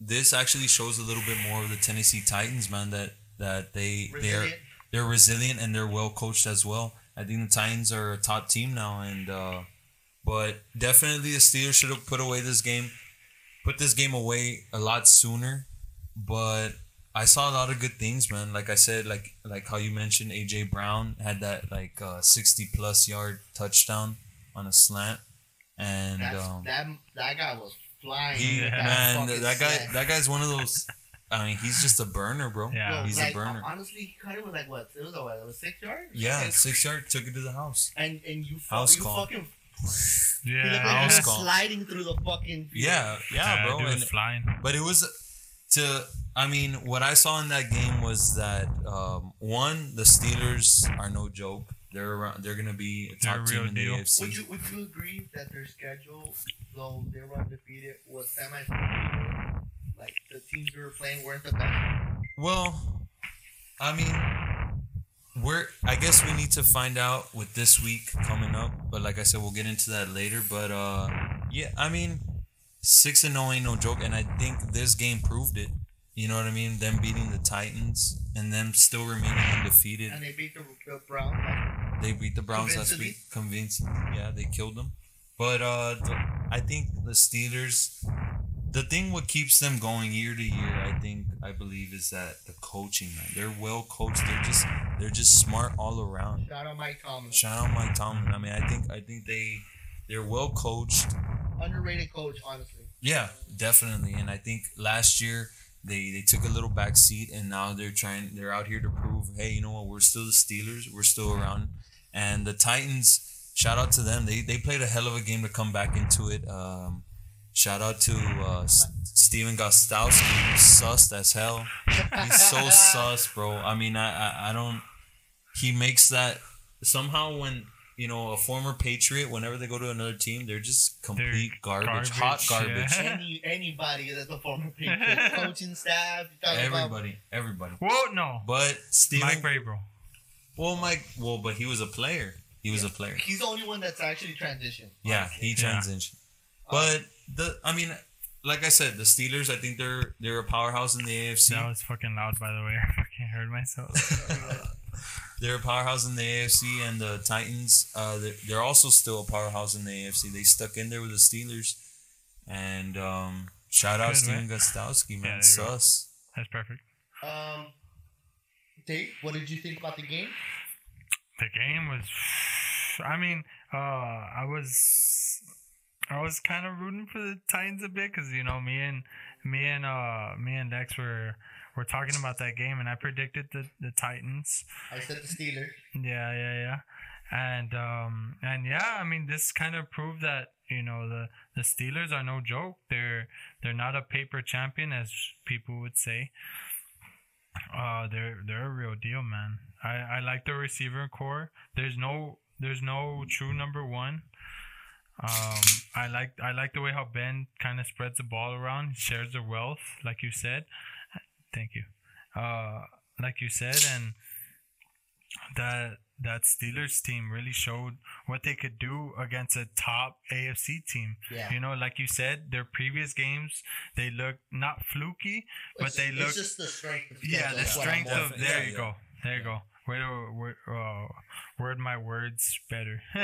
this actually shows a little bit more of the Tennessee Titans man that that they they're Resilient. they're resilient and they're well coached as well. I think the Titans are a top team now, and uh, but definitely the Steelers should have put away this game, put this game away a lot sooner. But I saw a lot of good things, man. Like I said, like like how you mentioned, AJ Brown had that like uh, sixty plus yard touchdown on a slant, and um, that that guy was flying. he with man fucking that guy slant. that guy's one of those. I mean, he's just a burner, bro. Yeah. Yo, he's like, a burner. Honestly, he cut it with like what? It was a what? It was six yards. Yeah, And- six yard took it to the house. And and you, fu- House you call. fucking. Yeah. looked like house was call. sliding through the fucking. field. Yeah, yeah, bro. dude And, was flying. but it was to. I mean, what I saw in that game was that um, one, the Steelers are no joke. They're around, they're gonna be a They're top team in the deal. AFC. Would you would you agree that their schedule, though they were undefeated, was semi like the teams we were playing weren't the best? Well, I mean, we're. I guess we need to find out with this week coming up. But like I said, we'll get into that later. But uh, yeah, I mean, six and zero ain't no joke, and I think this game proved it. You know what I mean? Them beating the Titans and them still remaining undefeated. And they beat the, the Browns. They beat the Browns last week. Convincing. Yeah, they killed them. But uh, the, I think the Steelers. The thing what keeps them going year to year, I think, I believe, is that the coaching. Man, they're well coached. They're just, they're just smart all around. Shout out Mike Tomlin, Shout out Mike Tomlin. I mean, I think, I think they, they're well coached. underrated coach, honestly. Yeah, definitely. And I think last year they they took a little back seat, and now they're trying. They're out here to prove, hey, you know what? We're still the Steelers. We're still around. And the Titans. Shout out to them. They they played a hell of a game to come back into it. Um, shout out to uh, S- Stephen Gostkowski, sussed as hell. He's so [laughs] sus, bro. I mean, I, I I don't. He makes that somehow when you know a former Patriot. Whenever they go to another team, they're just complete garbage, hot garbage, garbage. [laughs] yeah. Any anybody that's a former Patriot, [laughs] coaching staff, you talking about Everybody, everybody. Whoa, no. But Stephen, Mike Vrabel. well, Mike, well, but he was a player. He was a player. he's the only one that's actually transitioned. Yeah, honestly. he Yeah. transitioned. Uh, but the, I mean, like I said, the Steelers. I think they're they're a powerhouse in the AFC. That was fucking loud, by the way. [laughs] I fucking heard myself. They're a powerhouse in the AFC, and the Titans. Uh, they're, they're also still a powerhouse in the AFC. They stuck in there with the Steelers, and um, shout out Good, Stephen man. Gostkowski, Yeah, man. there you. Sus. That's perfect. Um, Dave, what did you think about the game? The game was. I mean, uh, I was. I was kind of rooting for the Titans a bit because you know me and me and uh me and Dex were were talking about that game and I predicted the the Titans. I said the Steelers. Yeah, yeah, yeah. And um and yeah, I mean this kind of proved that, you know, the the Steelers are no joke. They're they're not a paper champion as people would say. Uh they're they're a real deal, man. I I like the receiver core. There's no there's no true number 1. Um I like I like the way how Ben kind of spreads the ball around, shares the wealth like you said. Thank you. Uh like you said and that that Steelers team really showed what they could do against a top AFC team. Yeah. You know, like you said, their previous games they looked not fluky, but It's- they it's look just the strength. Of yeah, the that's what I'm strength of for. Yeah, there you yeah. go, there you go. Where to word, uh, word my words better, [laughs]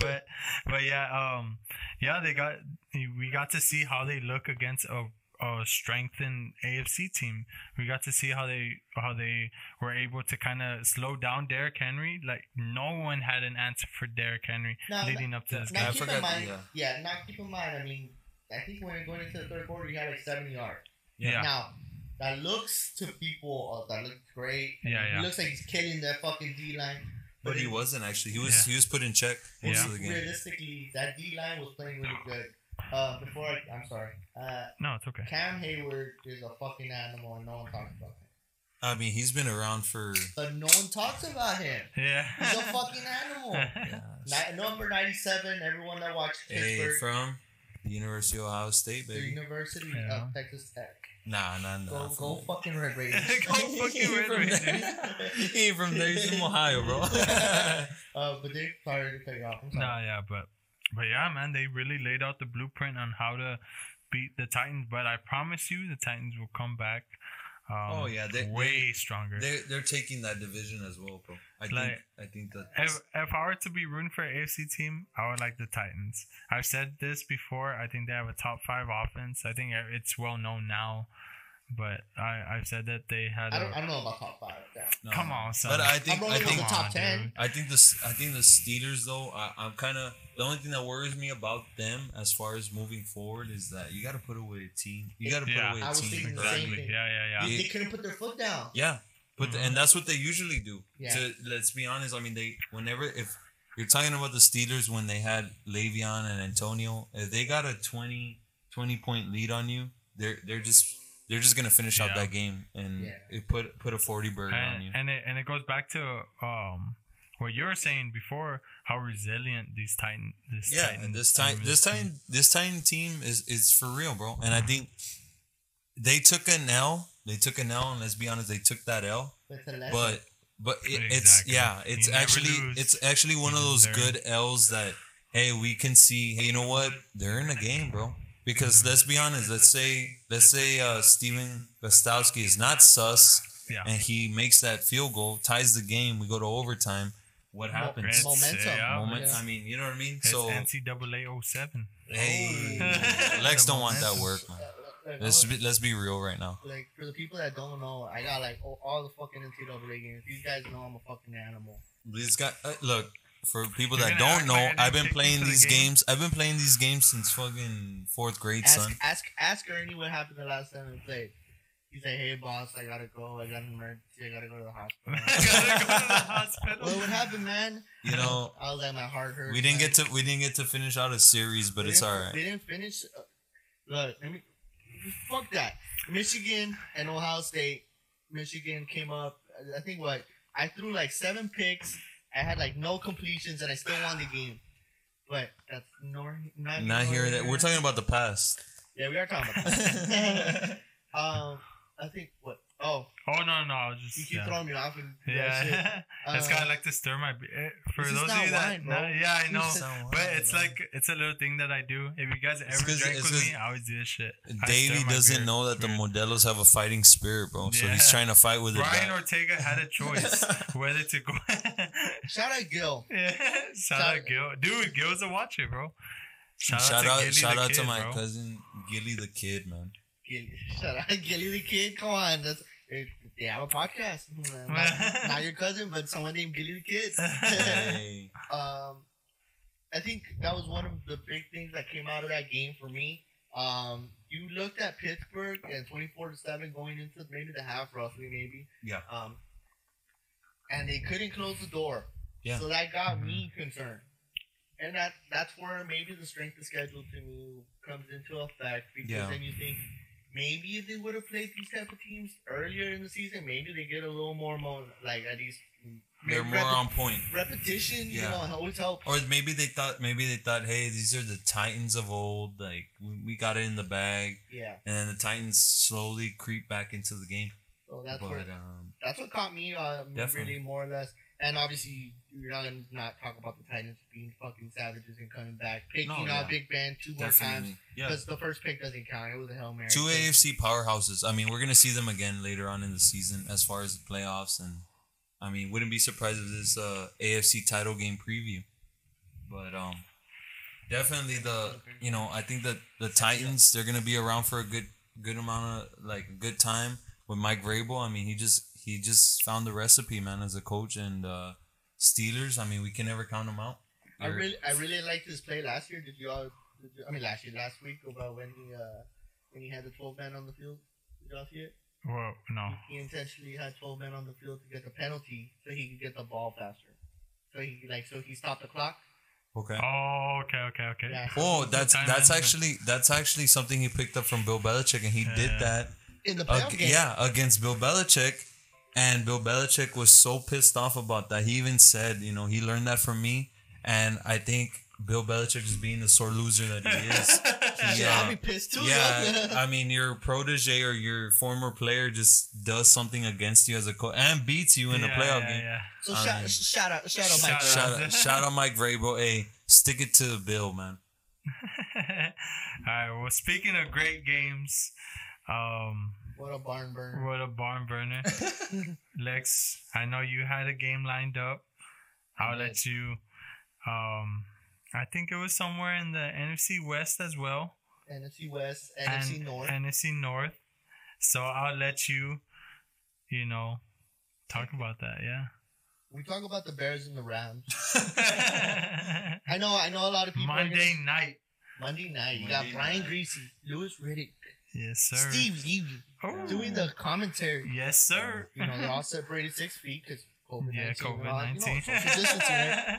but but yeah, um, yeah, they got we got to see how they look against a a strengthened AFC team. We got to see how they how they were able to kind of slow down Derrick Henry. Like no one had an answer for Derrick Henry Now, leading up to this Now I keep in mind, yeah. yeah. Now keep in mind. I mean, I think when you're going into the third quarter, you had like seventy yards. Yeah. Now that looks to people uh, that looks great. Yeah, mean, yeah. He looks like he's killing that fucking D line. But he it- wasn't actually. He was Yeah. he was put in check most Yeah. of the game. realistically, that D line was playing really good. Uh, before I, I'm sorry. Uh, No, it's okay. Cam Hayward is a fucking animal, and no one talks about him. I mean, he's been around for. But no one talks about him. Yeah. He's a fucking animal. [laughs] Yeah. Ni- number 97, everyone that watched Hey, Pittsburgh, from the University of Ohio State, baby. the. University Yeah. of Texas Tech. Nah, nah, nah. Go, [laughs] go fucking Red Raiders. Go fucking Red Raiders. he ain't from there. He's from Ohio, bro. [laughs] uh, but Dave, sorry to cut you off. I'm sorry. Nah, yeah, but but yeah, man, they really laid out the blueprint on how to beat the Titans. But I promise you, the Titans will come back. Um, Oh, yeah, they- way stronger. they're they're taking that division as well, bro. I think I think that. If, if I were to be rooting for an AFC team, I would like the Titans. I've said this before. I think they have a top five offense. I think it's well known now, but I I've said that they had. I don't, a, I don't know about top five. Yeah. no. Come on, son. But I think I'm I think the top 10. dude. I think the S- I think the Steelers though. I, I'm kind of the only thing that worries me about them as far as moving forward is that you got to put away a team. You got to put away I a was team. thinking the that- same Exactly. thing. Yeah, yeah, yeah. They, Yeah. they couldn't put their foot down. Yeah, but Mhm. and that's what they usually do. Yeah. To let's be honest, I mean they whenever if you're talking about the Steelers when they had Le'Veon and Antonio, if they got a 20, 20 point lead on you, they're they're just they're just gonna finish out Yeah. that game and Yeah. put put a forty burger on you. and, and it and it goes back to um what you were saying before how resilient these Titan this yeah, Titan this time team this is. time this Titan team is is for real, bro. And I think they took an L. They took an L, and let's be honest, they took that L. It's but but it, it's Exactly. yeah it's You actually it's actually one of those just good l's that hey we can see hey you know what they're in a game bro because let's be honest let's say let's say uh Stephen Gostkowski is not sus yeah. and he makes that field goal ties the game we go to overtime what happens? It's- Momentum. yeah, moment Yeah. i mean you know what i mean? It's so NCAA 07 hey [laughs] lex don't want that work man. Like, let's be, let's be real right now. like for the people that don't know, I got like all, all the fucking NCAA games. These guys know I'm a fucking animal. This guy, uh, look, for people You're that don't know, I didn't I've been playing to the these game? games. I've been playing these games since fucking fourth grade, Ask son. ask ask Ernie what happened the last time we played. He's like, "Hey boss, I gotta go. I got an emergency. I gotta go to the hospital." [laughs] I gotta go to the hospital well, what happened, man? You know, I was like, my heart hurts. we didn't man. get to we didn't get to finish out a series, but it's all right. We didn't finish. Uh, look, let me, fuck that. Michigan and Ohio State. Michigan came up. I think what I threw like seven picks. I had like no completions, and I still won the game. But that's nor not, Not nor hearing that. We're talking about the past. Yeah, we are talking about that. [laughs] [laughs] um, I think what Oh, Oh no, no, I was just you keep yeah. throwing me off and do that shit. [laughs] Yeah, that's Uh, kind of like to stir my. be- eh, For This is those not of you that, wine, bro. no, yeah, I know, This is not but wine, it's man. like it's a little thing that I do. If you guys ever drink with me, I always do this shit. I Davey doesn't beer. know that the Modelos have a fighting spirit, bro. So he's trying to fight with it. Brian. Ortega had a choice [laughs] whether to go. [laughs] Shout out Gil. yeah, shout, Shout- out Gil, dude. Gil's a watcher, bro. Shout, Shout out, out, shout out kid, to my bro. cousin Gilly the kid, man. Gil- Shout out Gilly the kid. Come on, that's, they have a podcast. [laughs] Not, not your cousin, but someone named Gilly the kid. [laughs] Hey. um, I think that was one of the big things that came out of that game for me. Um, you looked at Pittsburgh and twenty four to seven going into maybe the half, roughly maybe. Yeah. Um, and they couldn't close the door. Yeah. So that got me concerned, and that that's where maybe the strength of schedule to me comes into effect because Yeah. then you think maybe if they would have played these type of teams earlier in the season, maybe they get a little more more like at least They're maybe more on point. repetition. You Yeah. know, always helps. Or maybe they thought maybe they thought, hey, these are the Titans of old. Like we, we got it in the bag, Yeah. and then the Titans slowly creep back into the game. So that's but where um, that's what caught me. Um, Definitely. really more or less. And obviously, you're not gonna not talk about the Titans being fucking savages and coming back, picking No, out yeah. Big Ben two more times definitely, yeah. because the first pick doesn't count. It was a hail mary. Two AFC powerhouses. I mean, we're gonna see them again later on in the season as far as the playoffs, and I mean, wouldn't be surprised if this uh, AFC title game preview. But um, definitely the you know I think that the Titans they're gonna be around for a good good amount of like good time with Mike Vrabel. I mean, he just he just found the recipe, man, as a coach and uh, Steelers. I mean, we can never count them out. I really, I really liked his play last year. Did you all? Did you, I mean, last year, last week about when he uh when he had the twelve men on the field. Did y'all see it? Whoa, no. He intentionally had twelve men on the field to get the penalty so he could get the ball faster. So he like so he stopped the clock. okay. Oh, okay, okay, okay. Yeah. so Oh, that's that's actually that's actually something he picked up from Bill Belichick, and he did that in the playoff Ag- game. yeah, against Bill Belichick. And Bill Belichick was so pissed off about that. He even said, you know, he learned that from me. And I think Bill Belichick is being the sore loser that he is. [laughs] He, Yeah, I'll uh, be pissed too. yeah. [laughs] I mean, your protege or your former player just does something against you as a coach and beats you in a playoff yeah, game. yeah. so I shout, shout out, shout out, Mike. Shout Brown. Shout out, [laughs] shout out Mike Vrabel. Hey, stick it to Bill, man. All right. Well, speaking of great games, um, What a barn burner. what a barn burner. [laughs] Lex, I know you had a game lined up. I'll I let you. Um, I think it was somewhere in the NFC West as well, NFC West, NFC and North. NFC North. So I'll let you, you know, talk about that. Yeah. we talk about the Bears and the Rams. [laughs] I know, I know a lot of people. Monday gonna- night. Monday night. You got Brian night. Griese, Louis Riddick, Yes, sir. Steve Levy Oh. doing the commentary. Yes, sir. You know, they're all separated six feet because COVID nineteen. Yeah, nineteen. COVID You know, nineteen. distancing, right?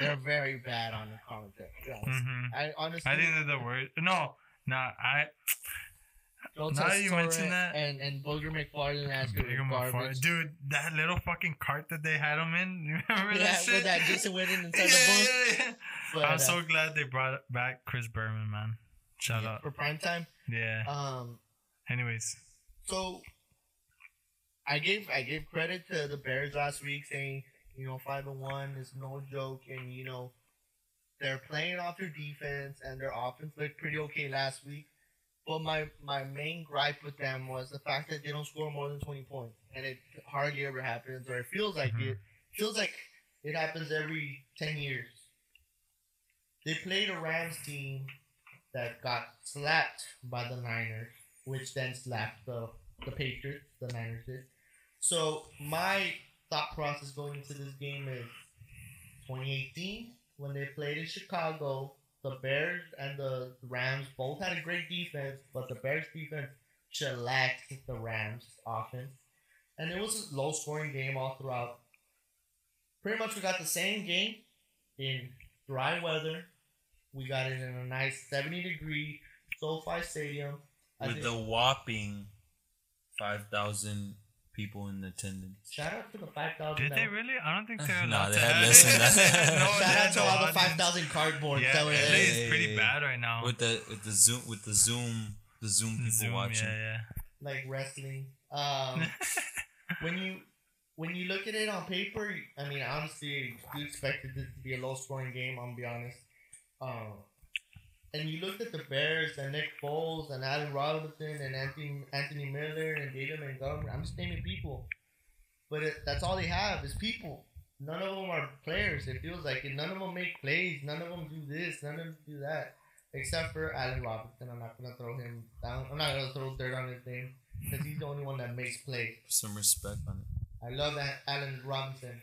They're very bad on the commentary. to be honest. hmm I honestly, I think they're the word. No, no, I. Joe now you mention that- and and Booger McFarland asking Bigger for motherfucker. Dude, that little fucking cart that they had him in. [laughs] You remember Yeah, that shit? with that Jason Witten inside [laughs] yeah, the booth. yeah, yeah. But, I'm uh, so glad they brought back Chris Berman, man. Shout yeah, out. for prime time. Yeah. Um, Anyways. so I gave I gave credit to the Bears last week, saying you know five and one is no joke, and you know they're playing off their defense, and their offense looked pretty okay last week. But my my main gripe with them was the fact that they don't score more than twenty points, and it hardly ever happens, or it feels like Mhm. it feels like it happens every ten years. They played a Rams team that got slapped by the Niners, which then slapped the the Patriots. The Niners did. So my thought process going into this game is 2018 when they played in Chicago. The Bears and the Rams both had a great defense, but the Bears defense shellacked the Rams offense, and it was a low scoring game all throughout. Pretty much, we got the same game in dry weather. We got it in a nice 70 degree SoFi Stadium. I With think- the whopping 5,000 people in attendance. Shout out to the 5,000. Did they really? I don't think they're [laughs] Nah, allowed they had have less than that. [laughs] no, Shout out to all the 5,000 cardboards Yeah, that were LA there. is Hey, pretty bad right now. With the with the Zoom with the Zoom the Zoom people Zoom, watching. yeah, yeah. Like wrestling. Um, [laughs] when you when you look at it on paper, I mean, honestly, you expected this to be a low scoring game. I'm gonna be honest. Um, and you looked at the Bears and Nick Foles and Allen Robinson and Anthony Anthony Miller and David Montgomery. I'm just naming people, but it, that's all they have is people. None of them are players. It feels like it. None of them make plays. None of them do this. None of them do that. Except for Allen Robinson. I'm not gonna throw him down. I'm not gonna throw dirt on his name because he's the only one that makes plays. Some respect on it. I love that Allen Robinson.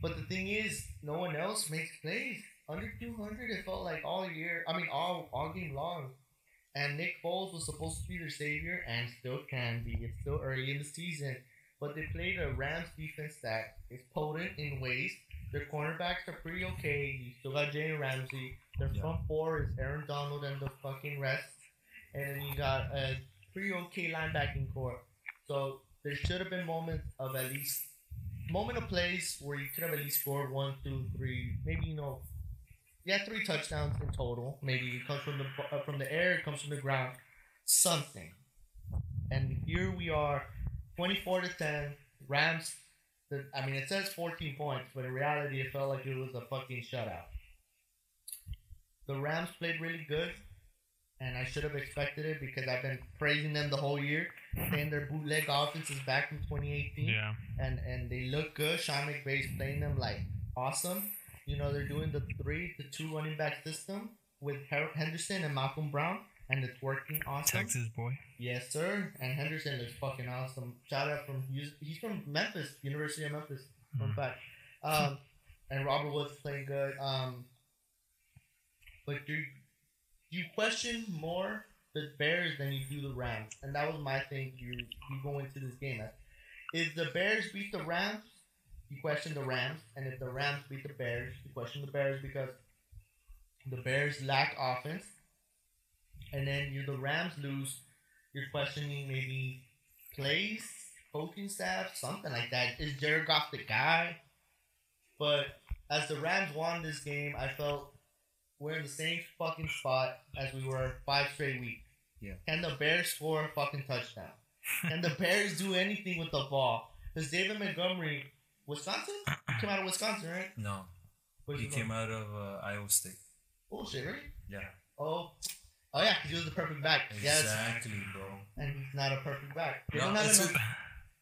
But the thing is, no one else makes plays. Under 200, it felt like all year. I mean, all all game long. And Nick Foles was supposed to be their savior and still can be. It's still early in the season. But they played a Rams defense that is potent in ways. Their cornerbacks are pretty okay. You still got Jalen Ramsey. Their Yeah. front four is Aaron Donald and the fucking rest. And then you got a pretty okay linebacking core. So there should have been moments of at least moment of plays where you could have at least scored one, two, three, maybe you know, yeah, three touchdowns in total. Maybe it comes from the uh, from the air, it comes from the ground, something. And here we are, twenty four to ten. Rams. The, I mean, it says fourteen points, but in reality, it felt like it was a fucking shutout. The Rams played really good, and I should have expected it because I've been praising them the whole year, saying their bootleg offense is back from 2018 Yeah. and and they look good. Sean McVay's playing them like awesome. You know they're doing the three to two running back system with Darrell Henderson and Malcolm Brown, and it's working awesome. Texas boy. Yes, sir. And Henderson is fucking awesome. Shout out from he's, from Memphis, University of Memphis. Fun Mm. fact. Um, and Robert Woods playing good. Um, but do you question more the Bears than you do the Rams, and that was my thing. You you go into this game. at. If the Bears beat the Rams, you question the Rams, and if the Rams beat the Bears, you question the Bears because the Bears lack offense, and then you the Rams lose, you're questioning maybe plays, coaching staff, something like that. Is Jared Goff the guy? But as the Rams won this game, I felt we're in the same fucking spot as we were five straight weeks. Yeah. Can the Bears score a fucking touchdown? Can the Bears do anything with the ball? Because David Montgomery, Wisconsin? He came out of Wisconsin, right? No, Where'd he came out of uh, Iowa State. Bullshit, right? Yeah, Oh. Oh yeah, 'cause he was the perfect back. Yes, exactly, bro. and he's not a perfect back. They No, don't have it's a-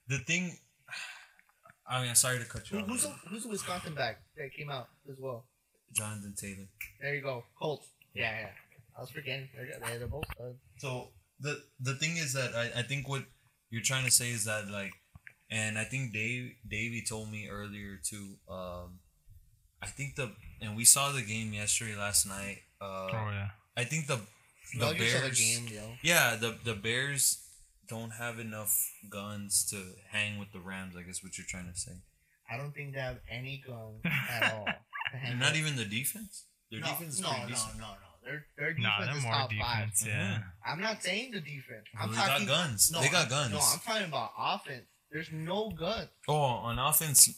the thing. [sighs] I mean, I'm sorry to cut you Who, off. who's a who's a Wisconsin back that came out as well? Jonathan Taylor. There you go, Colts. Yeah, yeah. I was forgetting. They're, they're both. So the the thing is that I, I think what you're trying to say is that like, and I think Dave Davey told me earlier too. Um, I think the and we saw the game yesterday last night. Uh, Oh yeah. I think the the Nuggets of Bears. the game, yo. Yeah, the the Bears don't have enough guns to hang with the Rams. I guess what you're trying to say. I don't think they have any guns [laughs] at all. Not up. even the defense. Their no, defense is no, pretty no, decent. no, no. Their their defense they're is more top defense. Yeah. Mhm. I'm not saying the defense. I'm Well, they talking got guns. No, they got guns. No, I'm talking about offense. There's no gun. Oh, on offense,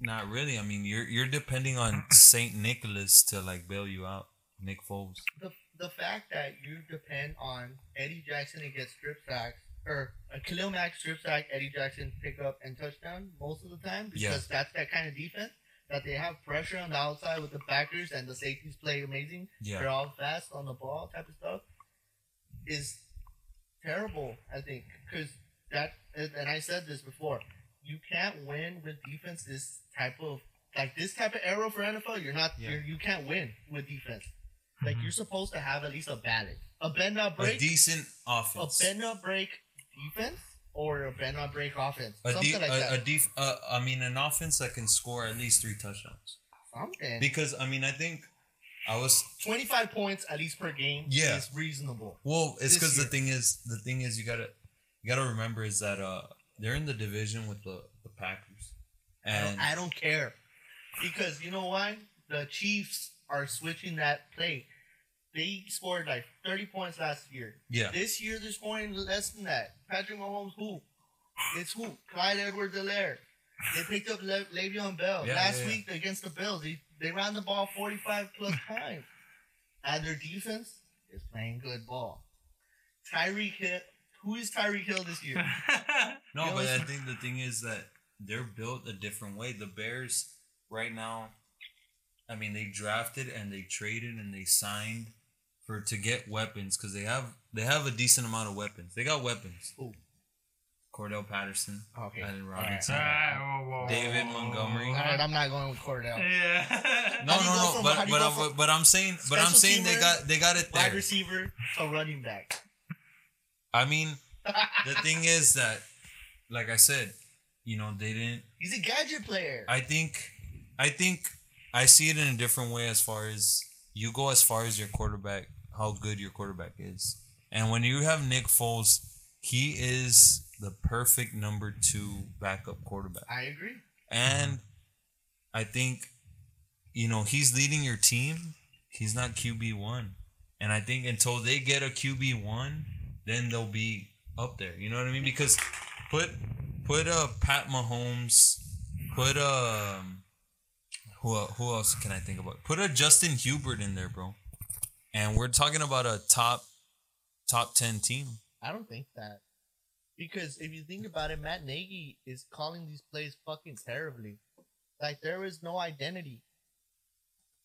not really. I mean, you're you're depending on [clears throat] Saint Nicholas to like bail you out, Nick Foles. the the fact that you depend on Eddie Jackson to get strip sacks or a Khalil Mack strip sack, Eddie Jackson pick up and touchdown most of the time because Yeah. that's that kind of defense that they have pressure on the outside with the backers and the safeties play amazing. Yeah. They're all fast on the ball type of stuff is terrible. I think because that and I said this before. You can't win with defense. This type of like this type of arrow for NFL. You're not. Yeah. You're, you can't win with defense. Like Mhm. you're supposed to have at least a balance, a bend not a decent offense. a bend not break defense, or a bend not break offense. A, Something de- like a, that. a def- uh, I mean, an offense that can score at least three touchdowns. Something. Because I mean, I think I was Twenty five points at least per game. Yeah. is reasonable. well. It's because the thing is, the thing is, you gotta you gotta remember is that uh they're in the division with the the Packers, I don't, I don't care because you know why? The Chiefs are switching that play. They scored like 30 points last year. yeah, This year they're scoring less than that. Patrick Mahomes, who? It's who? Clyde Edwards-Helaire. They picked up Le- Le'Veon Bell. Yeah, Last yeah, yeah. week against the Bills, they, they ran the ball 45 plus [laughs] times. And their defense is playing good ball. Tyreek Hill Who is Tyreek Hill this year? [laughs] No, You but I [laughs] think the thing is that they're built a different way. The Bears right now, I mean, they drafted and they traded and they signed for to get weapons because they have they have a decent amount of weapons. They got weapons. Who? Cordell Patterson, Okay. Allen All right. Ah, Robinson, Alright, whoa, whoa, David whoa, whoa, Montgomery. All right, I'm not going with Cordell. Yeah. No, How do you no, no. from- But how do you but I'm, from but I'm saying but I'm special saying they got they got it there. Wide there. receiver to running back. I mean, the thing is that, like I said, you know, they didn't. He's a gadget player. I think, I think, I see it in a different way as far as you go as far as your quarterback, how good your quarterback is, and when you have Nick Foles, he is the perfect number two backup quarterback, I agree. and I think, you know, he's leading your team. He's not QB one, and I think until they get a QB one, then they'll be up there. You know what I mean? Because put put a Pat Mahomes, put a who uh, who else can I think about? Put a Justin Herbert in there, bro. And we're talking about a top top ten team. I don't think that. Because if you think about it, Matt Nagy is calling these plays fucking terribly. Like there is no identity.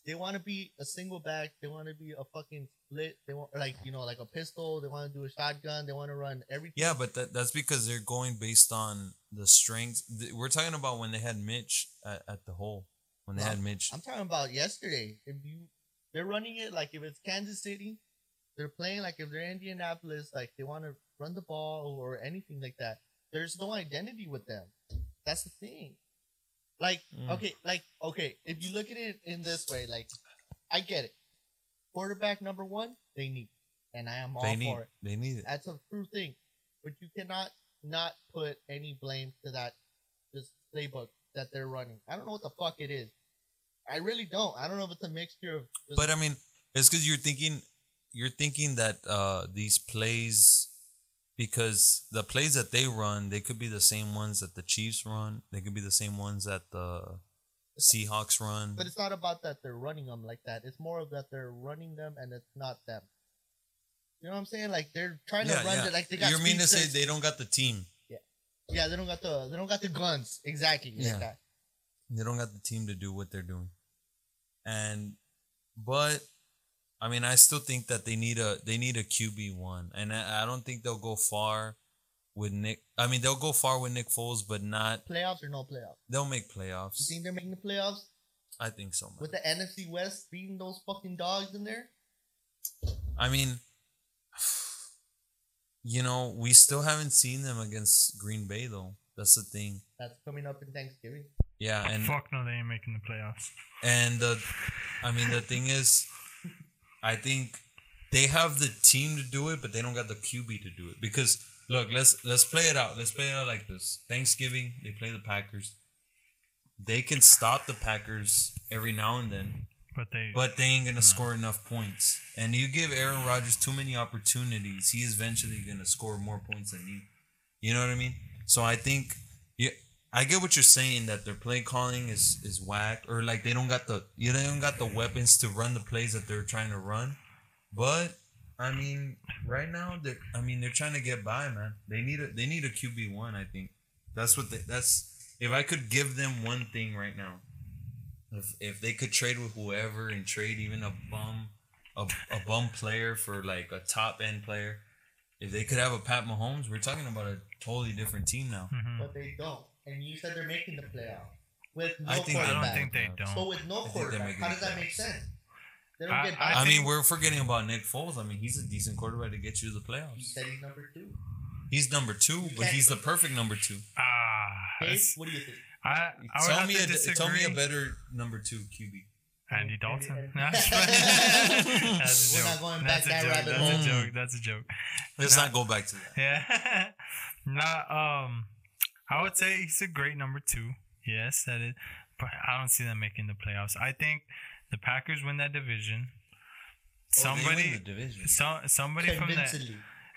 They want to be a single back. They want to be a fucking They want like you know like a pistol. They want to do a shotgun. They want to run everything. Yeah, but that, that's because they're going based on the strength. We're talking about when they had Mitch at, at the hole. When they No, had Mitch. I'm talking about yesterday. If you they're running it like if it's Kansas City, they're playing like if they're Indianapolis, like they want to run the ball or anything like that. There's no identity with them. That's the thing. Like Mm. okay, like okay, if you look at it in this way, like I get it. Quarterback number one, they need, and I am all They need for it. they need it. That's a true thing, but you cannot not put any blame to that this playbook that they're running. I don't know what the fuck it is. I really don't. I don't know if it's a mixture of. But I mean, it's because you're thinking you're thinking that uh these plays because the plays that they run, they could be the same ones that the Chiefs run. They could be the same ones that the Seahawks run. but it's not about that they're running them like that. It's more of that they're running them and it's not them. You know what I'm saying? Like they're trying to run it like they got. you mean to say they don't got the team? Yeah, yeah. they don't got the they don't got the guns exactly Yeah. like that. They don't got the team to do what they're doing. And but I mean, I still think that they need a they need a QB one, and I, I don't think they'll go far with Nick. I mean, they'll go far with Nick Foles, but not. Playoffs or no playoffs? They'll make playoffs. You think they're making the playoffs I think so. Man. with the NFC West beating those fucking dogs in there? I mean, [sighs] you know, we still haven't seen them against Green Bay though. That's the thing. That's coming up in Thanksgiving. Yeah, and Fuck no, they ain't making the playoffs. And the, I mean, the thing is, I think they have the team to do it, but they don't got the QB to do it. Because look, let's let's play it out. Let's play it out like this. Thanksgiving, they play the Packers. They can stop the Packers every now and then, But they but they ain't gonna score enough points. And you give Aaron Rodgers too many opportunities, he is eventually gonna score more points than you. You know what I mean? So I think, yeah, I get what you're saying that their play calling is is whack, or like they don't got the you know, they don't got the weapons to run the plays that they're trying to run. But I mean, right now, they I mean, they're trying to get by, man. They need a they need a QB one. I think that's what they, that's. If I could give them one thing right now, if if they could trade with whoever and trade even a bum a, a bum player for like a top end player, if they could have a Pat Mahomes, we're talking about a totally different team now. Mhm. But they don't. And you said they're making the playoff with no I think they I don't think they But But don't. But with no I they're quarterback, making how does that make sense? They don't I- get I. I, mean, we're forgetting about Nick Foles. I mean, he's a decent quarterback to get you to the He playoffs. said he's number two. He's number two, but he's the perfect number two. Ah, Dave, it's- what do you think? I, I would Tell have me, to a, disagree. tell me a better number two QB. Andy [laughs] Dalton. That's a We're joke. not going That's back a that joke. rabbit That's a joke. That's a joke. Let's Nah. not go back to that. Yeah. [laughs] nah, um, I would say he's a great number two. Yes, that is. But I don't see them making the playoffs. I think the Packers win that division. Oh, Somebody, the division. so, somebody from the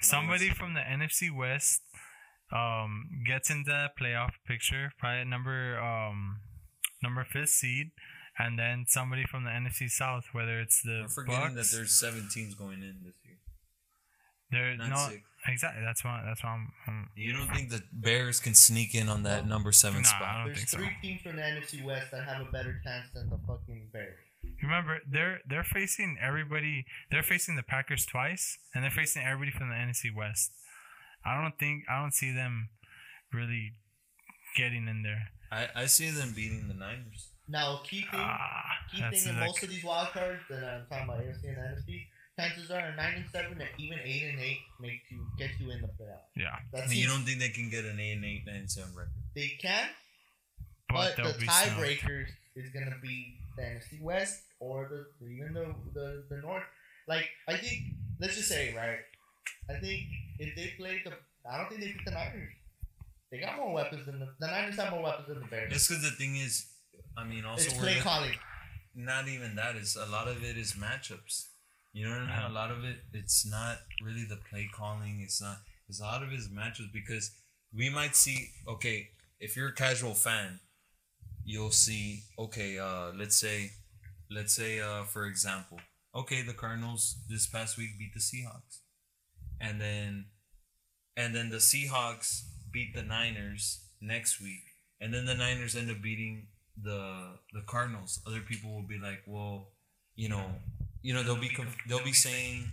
somebody from the NFC West um gets in the playoff picture, probably at number um number fifth seed, and then somebody from the NFC South, whether it's the We're forgetting Bucks, that there's seven teams going in this year. there Not no exactly. That's why. That's why I'm. I'm You don't think the Bears can sneak in on that number seven Nah, I spot? don't There's think so. three teams from the NFC West that have a better chance than the fucking Bears. Remember, they're they're facing everybody. They're facing the Packers twice, and they're facing everybody from the NFC West. I don't think I don't see them really getting in there. I, I see them beating the Niners. Now, key thing, Ah, key thing in like, most of these wild cards that I'm talking about AFC and NFC, chances are a nine and seven or even eight and eight make you get you in the playoffs. yeah, That's you don't think they can get an eight and eight, nine and seven record? they can, but, but, the be tiebreakers is gonna be the NFC West or the even the, the the North. Like I think, let's just say right. I think if they play the, I don't think they beat the Niners. They got more weapons than the, the Niners have more weapons than the Bears. It's because the thing is, I mean, also it's play calling. not even that is a lot of it is matchups. You know what I mean? Uh-huh. A lot of it, it's not really the play calling. It's not. It's a lot of it is matchups because we might see. Okay, if you're a casual fan, you'll see. Okay, uh, let's say, let's say, uh, for example, okay, the Cardinals this past week beat the Seahawks, and then, and then the Seahawks beat the Niners next week, and then the Niners end up beating the the Cardinals. Other people will be like, well, you know, you know, they'll be they'll be saying,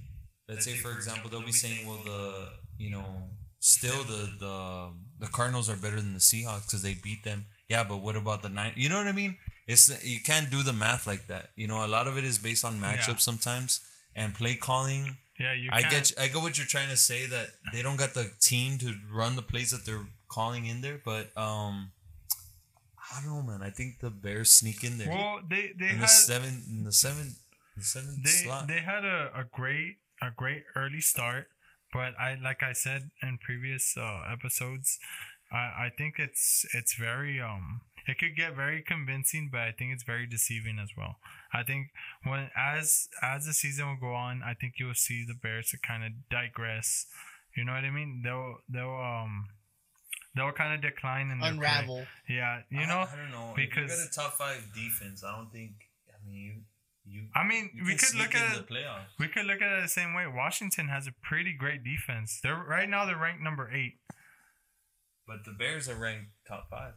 let's say for example, they'll be saying, well, the you know, still the the the Cardinals are better than the Seahawks because they beat them. Yeah, but what about the nine? You know what I mean? It's you can't do the math like that. You know, a lot of it is based on matchups Yeah. sometimes and play calling. Yeah, you. I can't- get you, I get what you're trying to say that they don't got the team to run the plays that they're calling in there, but um, I don't know, man. I think the Bears sneak in there Well, they they in the had seven in the seven the seven they slot. they had a, a great a great early start, but I like I said in previous uh, episodes, I I think it's it's very um it could get very convincing, but I think it's very deceiving as well. I think when as as the season will go on, I think you'll see the Bears to kind of digress. You know what I mean? They'll they'll um they'll kind of decline in their play. Unravel. Yeah, you I- know. I, don't know because- if you got a top five defense. I don't think. I mean, you you. I mean, you we could look at in it. the playoffs. We could look at it the same way. Washington has a pretty great defense. They're right now they're ranked number eight. But the Bears are ranked top five.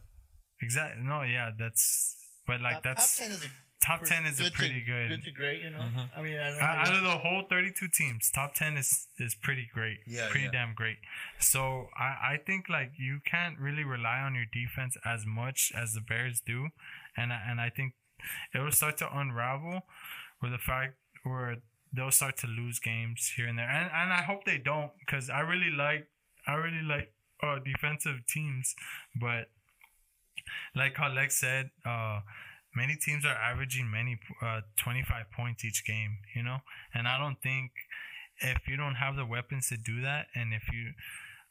Exactly. No, yeah, that's but like top, that's top ten is a top ten is a pretty to, good. Good to great, you know. Mhm. I mean, I don't Out out of the whole thirty-two teams, top ten is is pretty great. Yeah, pretty yeah. damn great. So I I think like you can't really rely on your defense as much as the Bears do, and I, and I think it will start to unravel with the fact where they'll start to lose games here and there, and and I hope they don't because I really like I really like uh defensive teams, but like how Lex said, uh, many teams are averaging many uh 25 points each game, you know, and I don't think if you don't have the weapons to do that, and if you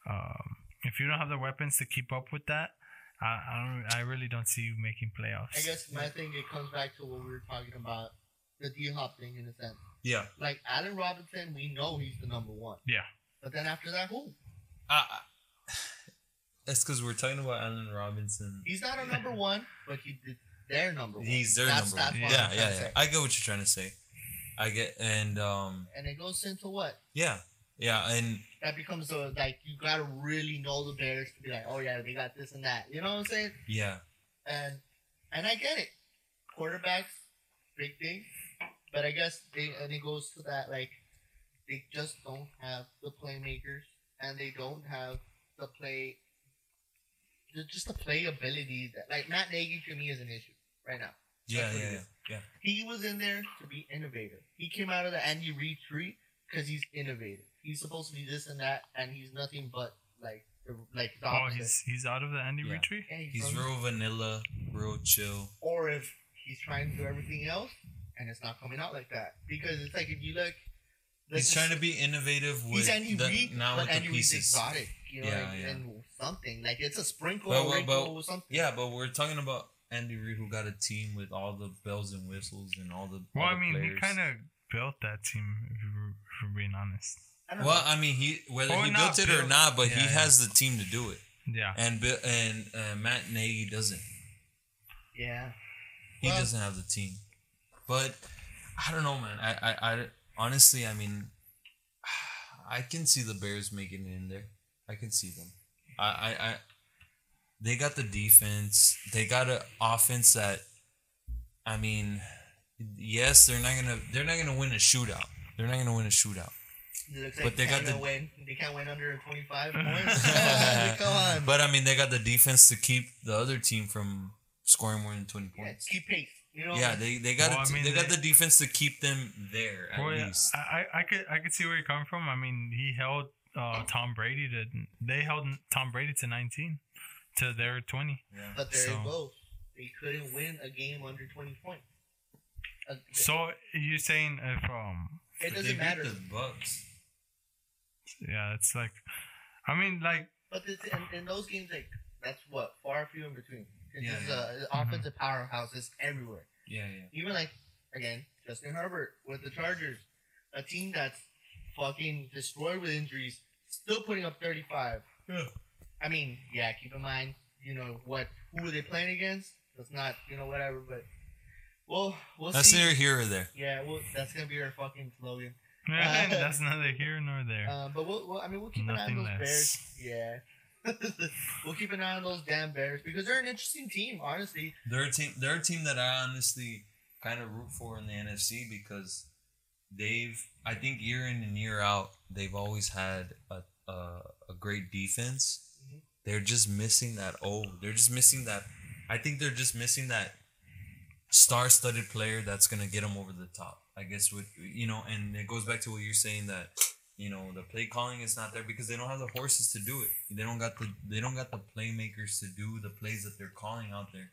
um, if you don't have the weapons to keep up with that, I I, don't, I really don't see you making playoffs. I guess my thing it comes back to what we were talking about the D Hop thing in a sense. Yeah. Like Allen Robinson, we know he's the number one. Yeah. But then after that, who? Uh, it's because we're talking about Allen Robinson. He's not a number one, but he did their number one. He's their That's- number that's one. Yeah, yeah, yeah. I get what you're trying to say. I get and um And it goes into what? yeah yeah and That becomes a, like you gotta really know the Bears to be like, oh yeah, they got this and that. You know what I'm saying? yeah And and I get it. Quarterbacks, big thing. But I guess they and it goes to that like they just don't have the playmakers and they don't have the play just the playability that like Matt Nagy to me is an issue right now. yeah yeah yeah, yeah. He was in there to be innovative. He came out of the Andy Reid tree because he's innovative. He's supposed to be this and that, and he's nothing but like like the Oh, he's he's out of the Andy Yeah. Reid tree. Yeah, He's from- real vanilla, real chill. or if he's trying to do everything else and it's not coming out like that. Because it's like if you look, like He's trying to be innovative he's with Andy the, Reid, now but with Andy the Reid's pieces. exotic, you know, Yeah, like, yeah. and something like it's a sprinkle, But- but- but- or something. Yeah, but we're talking about Andy Reid who got a team with all the bells and whistles and all the. Well, all I mean, players. he kind of built that team. If, you if we're being honest. I Well, know. I mean, he whether Or he built it or not, but he Yeah, yeah. has the team to do it, Yeah. and Bi- and uh, Matt Nagy doesn't. yeah, He Well- doesn't have the team, but I don't know, man. I, I, I honestly, I mean, [sighs] I can see the Bears making it in there. I can see them. I, I, I they got the defense. They got an offense that, I mean, yes, they're not gonna they're not gonna win a shootout. They're not gonna win a shootout. It looks But like they got the- win. They can't win under 25 [laughs] points. [laughs] Come on. But I mean, they got the defense to keep the other team from scoring more than twenty yeah, points. keep pace. You know. Yeah, they they got Well, a I t- mean, they got the defense to keep them there at Well, least. I, I I could I could see where you're coming from. I mean, he held uh, Tom Brady to they held Tom Brady to 19 to their 20. Yeah. But there So- it goes. They couldn't win a game under 20 points. Uh, So you're saying if um it doesn't they beat matter. the Bucks. yeah, it's like I mean like But this, in, in those games, like that's what far few in between. This Yeah, is a offensive powerhouse is everywhere. Yeah, yeah. Even like again, Justin Herbert with the Chargers, a team that's fucking destroyed with injuries, still putting up 35. Yeah. I mean, yeah. Keep in mind, you know what? Who are they playing against? That's not, you know, whatever. But well, we'll see. That's see. neither here or there. Yeah, well, that's gonna be our fucking slogan. [laughs] that's neither here nor there. [laughs] Uh, but we'll, we'll, I mean, we'll keep an eye on those less. Bears. Yeah. [laughs] we'll keep an eye on those damn Bears because they're an interesting team, honestly. They're a team. They're a team that I honestly kind of root for in the NFC because they've. I think year in and year out, they've always had a a, a great defense. Mhm. They're just missing that. Oh, they're just missing that. I think they're just missing that star-studded player that's gonna get them over the top. I guess with you know, and it goes back to what you're saying that you know the play calling is not there because they don't have the horses to do it. They don't got the they don't got the playmakers to do the plays that they're calling out there,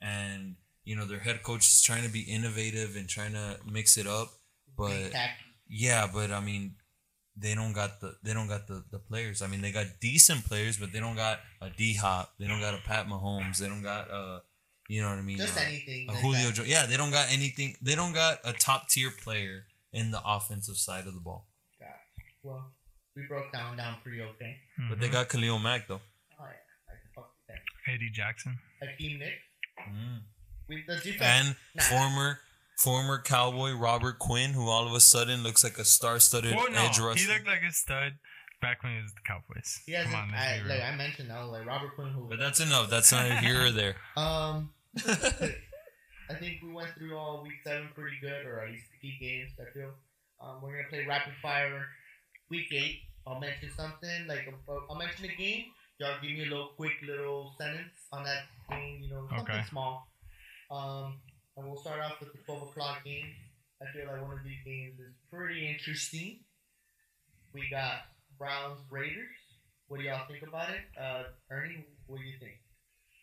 and you know their head coach is trying to be innovative and trying to mix it up, but yeah, but I mean they don't got the they don't got the, the players. I mean they got decent players, but they don't got a D Hop, they don't got a Pat Mahomes, they don't got uh you know what I mean Just uh, anything. a like Julio. Jones. Yeah, they don't got anything. They don't got a top tier player in the offensive side of the ball. Well, we broke down down pretty okay. But they Mhm. got Khalil Mack though. Oh yeah, I can fuck that. Eddie Jackson. Akiem Hicks. Mm. We the defense. And Nah. former former Cowboy Robert Quinn, who all of a sudden looks like a star-studded Well, no, edge rusher. he looked like a stud back when he was the Cowboys. he hasn't. On, I, like. I mentioned, I was like Robert Quinn. Who? but that's enough. That's not here or there. [laughs] Um, [laughs] I think we went through all week seven pretty good, or at least the key games. I feel. Um, we're gonna play rapid fire. Week eight, I'll mention something like I'll I'll mention a game. Y'all give me a little quick little sentence on that game. You know, something Okay. small. Um, and we'll start off with the twelve o'clock game. I feel like one of these games is pretty interesting. We got Browns Raiders. What do y'all think about it? Uh, Ernie, what do you think?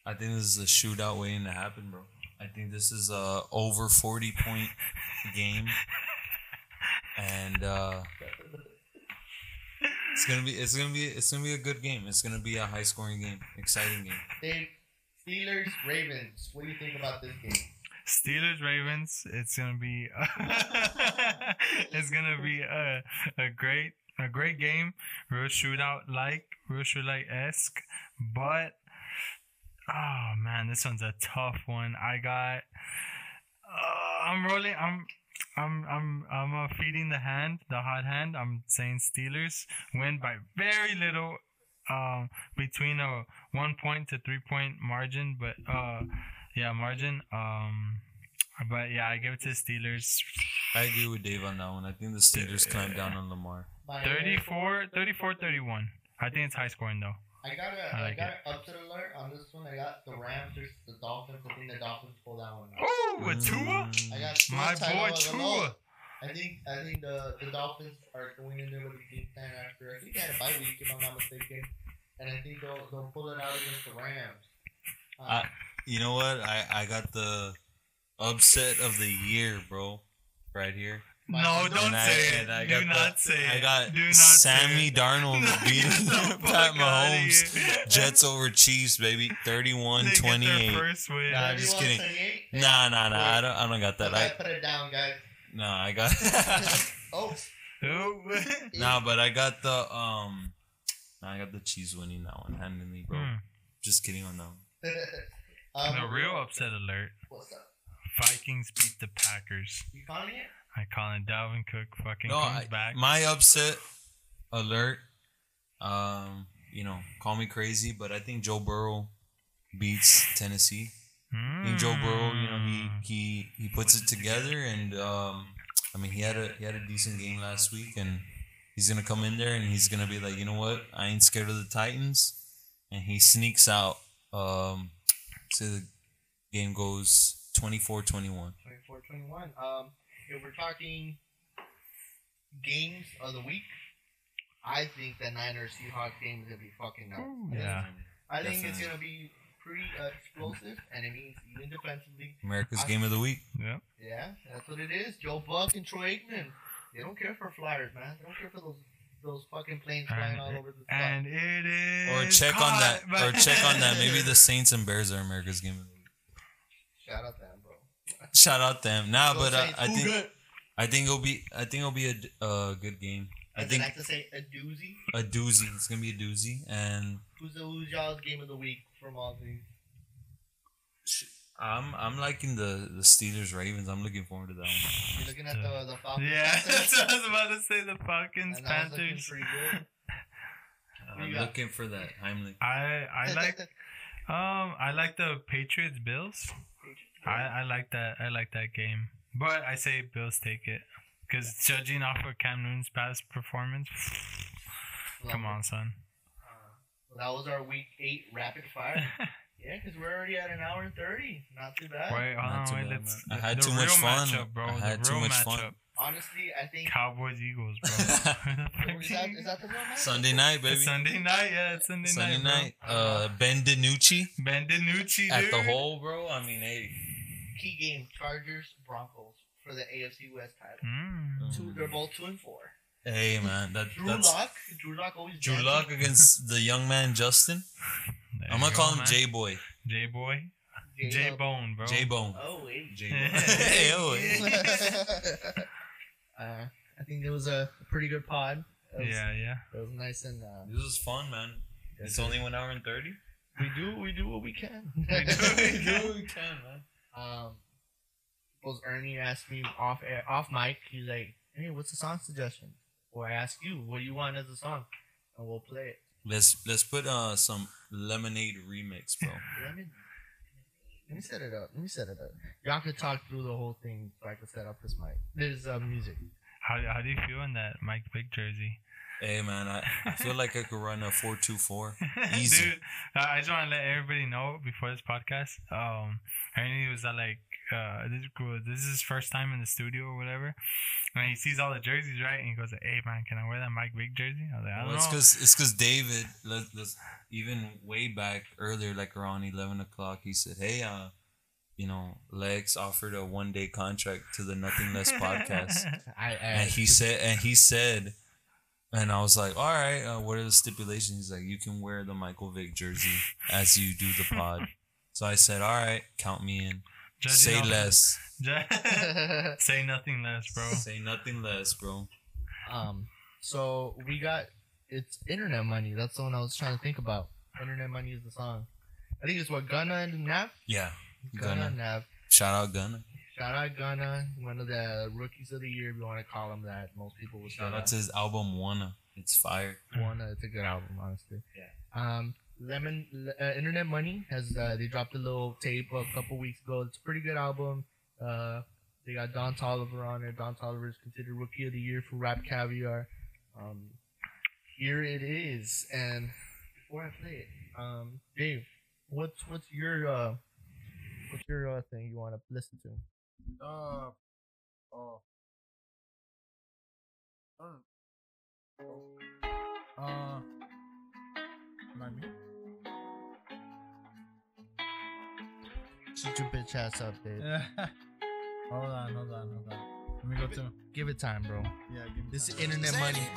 I think this is a shootout waiting to happen, bro. I think this is a over forty point [laughs] game, and uh, it's gonna be it's gonna be it's gonna be a good game. It's gonna be a high scoring game, exciting game. Dave, Steelers, Ravens. What do you think about this game? Steelers Ravens. It's gonna be [laughs] it's gonna be a a great a great game, real shootout like real shootout esque, but oh man, this one's a tough one. I got uh, I'm rolling. I'm. I'm I'm I'm uh, feeding the hand, the hot hand. I'm saying Steelers win by very little, um, between a one point to three point margin. But uh, yeah, margin. Um, but yeah, I give it to Steelers. I agree with Dave on that one. I think the Steelers climb down on Lamar. My 34, 34 31. I think it's high scoring though. I got a, I I like got an upset alert on this one. I got the Rams versus the Dolphins. I think the Dolphins pull that one out. Oh, with Tua, Mm. I got Tua my boy Tagovailoa. Tua. I think I think the, the Dolphins are going in there with a game plan after I think they had a bye week if I'm not mistaken, and I think they'll they'll pull it out against the Rams. Uh, I- You know what? I I got the upset of the year, bro. Right here. My- No, don't I- say and I it. got Do the- not say it. I got Do not Sammy say it. Darnold [laughs] No, beating [laughs] Pat Mahomes. Jets over Chiefs, baby. 31 they 28. first win. Nah, I'm just kidding. 31-28? Nah, nah, nah. I don't I don't got that. Okay, I put it down, guys. nah, I got [laughs] oh, Oh, Nah, but I got the um nah, I got the Chiefs winning that one handily, bro. Hmm. Just kidding on that one. um, The real upset alert. What's up? Vikings beat the Packers. You calling it? I call it Dalvin Cook fucking No, comes I, back. my upset alert. Um, you know, call me crazy, but I think Joe Burrow beats Tennessee. I think Joe Burrow, you know, he Mm. he he puts it together, and um, I mean, he had a he had a decent game last week, and he's gonna come in there and he's gonna be like, you know what, I ain't scared of the Titans, and he sneaks out. Um, so the game goes 24-21. 24-21. Um, if we're talking games of the week, I think the Niners Seahawks game is gonna be fucking nuts. Yeah. I think it's gonna be pretty uh, explosive, and it means even defensively. America's I- game of the week. Yep. Yeah, that's what it is. Joe Buck and Troy Aikman. They don't care for flyers, man. They don't care for those those fucking planes flying And, all over the sky. and it is. Or check on that. Or check on that. Maybe the [laughs] Saints and Bears are America's game of the week. Shout out them, bro. Shout out them. Nah, Go but uh, I think good? I think it'll be I think it'll be a d- uh, good game. I As think I like to say, a doozy. a doozy. It's gonna be a doozy, and Who's the who's y'all's game of the week from all these? I'm I'm liking the the Steelers Ravens. I'm looking forward to that one. You're looking at the the Falcons? Yeah, [laughs] Panthers? that's what I was about to say. The Falcons, And that was looking Panthers. [laughs] I'm got? looking for that Heimlich. I I like [laughs] um I like the Patriots Bills. I I like that I like that game, but I say Bills take it because judging off of Cam Newton's past performance, come on, son. Well, that was our week eight rapid fire. [laughs] yeah, because we're already at an hour and thirty. Not too bad. Wait, hold Not on, too wait. bad, Let's. I the- had too much real fun. Matchup, bro. I the had too real much matchup. fun. Honestly, I think. Cowboys Eagles, bro. [laughs] [laughs] is, that, is that the real match? Sunday night, baby. It's Sunday night, yeah, it's Sunday, Sunday night. Sunday night. Uh, Ben DiNucci bro. Ben DiNucci, at dude. the hole, bro. I mean, hey, Key game: Chargers Broncos for the AFC West title. Mm. Two, they're both two and four. hey, man. That Drew that's Lock. Drew Lock always. Drew dancing. Luck against the young man Justin. There I'm gonna go, call him man. J Boy. J Boy. J- J Bone, bro. J Bone. Oh wait. J Bone. [laughs] hey, oh, [laughs] uh, I think it was a pretty good pod. It was, Yeah, yeah. It was nice and. Uh, This was fun, man. It's only one hour and thirty. we do we do what we can. We do [laughs] what we can. we can, man. Um, was Ernie asked me off air, off mic. He's like, "Hey, what's the song suggestion?" Or I ask you, "What do you want as a song?" And we'll play it. Let's let's put uh some lemonade remix, bro. [laughs] Let me let me set it up. Let me set it up. Y'all could talk through the whole thing so I can set up this mic. There's uh, music. How, how do you feel in that Mike Vick jersey? Hey, man, I, I feel like I could run a four two four. [laughs] Easy. Dude, I I just want to let everybody know before this podcast. Um, Ernie was uh, like, uh, this is cool. This is his first time in the studio or whatever, and he sees all the jerseys, right? And he goes, "Hey, man, can I wear that Mike Vick jersey?" I was like, "I don't Well, it's know." because it's because David, let, let's even way back earlier, like around eleven o'clock, he said, "Hey, uh, you know, Lex offered a one day contract to the Nothing Less podcast." [laughs] I, I and he said and he said and I was like, all right, uh, what are the stipulations? He's like, you can wear the Michael Vick jersey as you do the pod. So I said, all right, count me in. Judging Say less. [laughs] Say nothing less, bro. [laughs] Say nothing less, bro. um. So we got it's internet money. That's the one I was trying to think about. Internet money is the song. I think it's what Gunna and Nav. Yeah, Gunna Gunna. and Nav. Shout out Gunna. Shout out Gunna, one of the rookies of the year, if you want to call him that. Most people would Shout say out to his album Wunna. It's fire. Uh, it's a good album, honestly. Yeah. Um, Lemon uh, Internet Money has uh, they dropped a little tape a couple weeks ago. It's a pretty good album. Uh, they got Don Toliver on it. Don Toliver is considered rookie of the year for Rap Caviar. Um, here it is. And before I play it, um, Dave, what's what's your uh, what's your uh, thing you want to listen to? Uh, oh. Uh, uh, am I me? Shut your bitch ass up, Dave. [laughs] hold on, hold on, hold on. Let me go to. Give it time, bro. Yeah, give me. This is internet money.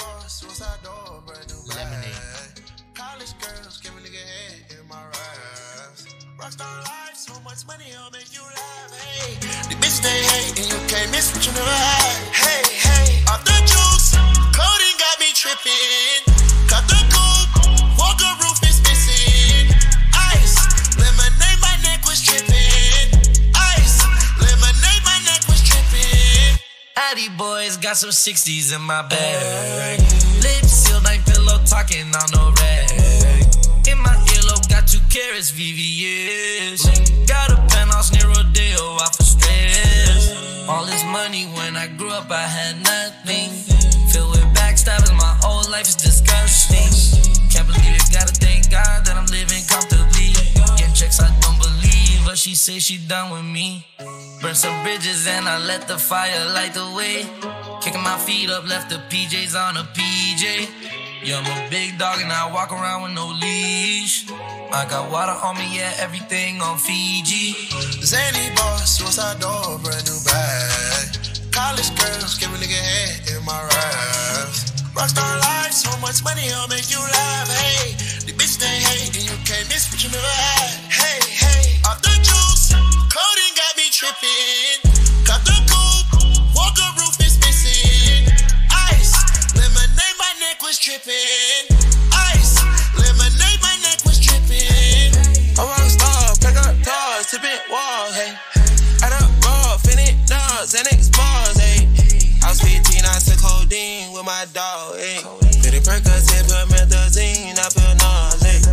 Lemonade. College girls give a nigga head in my raps. Rockstar life, so much money, I'll make you laugh. Hey, the bitch they hate, and you can't miss what you never had. Hey, hey, off the juice, codeine got me tripping. Cut the coupe, Walker roof is missing. Ice, lemonade, my neck was tripping. Ice, lemonade, my neck was tripping. Addy boys got some 60s in my bag. Lips sealed, ain't pillow talking on no rag. Carrots, VVS. Got a penthouse near Rodeo, out for stress. All this money when I grew up, I had nothing. Filled with backstabbing, my whole life is disgusting. Can't believe it, gotta thank God that I'm living comfortably. Getting checks, I don't believe, but she say she done with me. Burn some bridges and I let the fire light the way. Kicking my feet up, left the PJs on a PJ. Yeah, I'm a big dog and I walk around with no leash. I got water on me, yeah, everything on Fiji. Zany boss, suicide door, brand new bag. College girls, give a nigga head in my raps. Rockstar life, so much money, I'll make you laugh. Hey, the bitch they hate, and you can't miss what you never had. Hey, hey, off the juice, codeine got me tripping. Cut the coupe, walker roof is missing. Ice, lemonade, my neck was tripping. Dogs, and hey. I was 15, I took codeine with my dog, hey. Pretty Percocet, promethazine, I feel nauseous.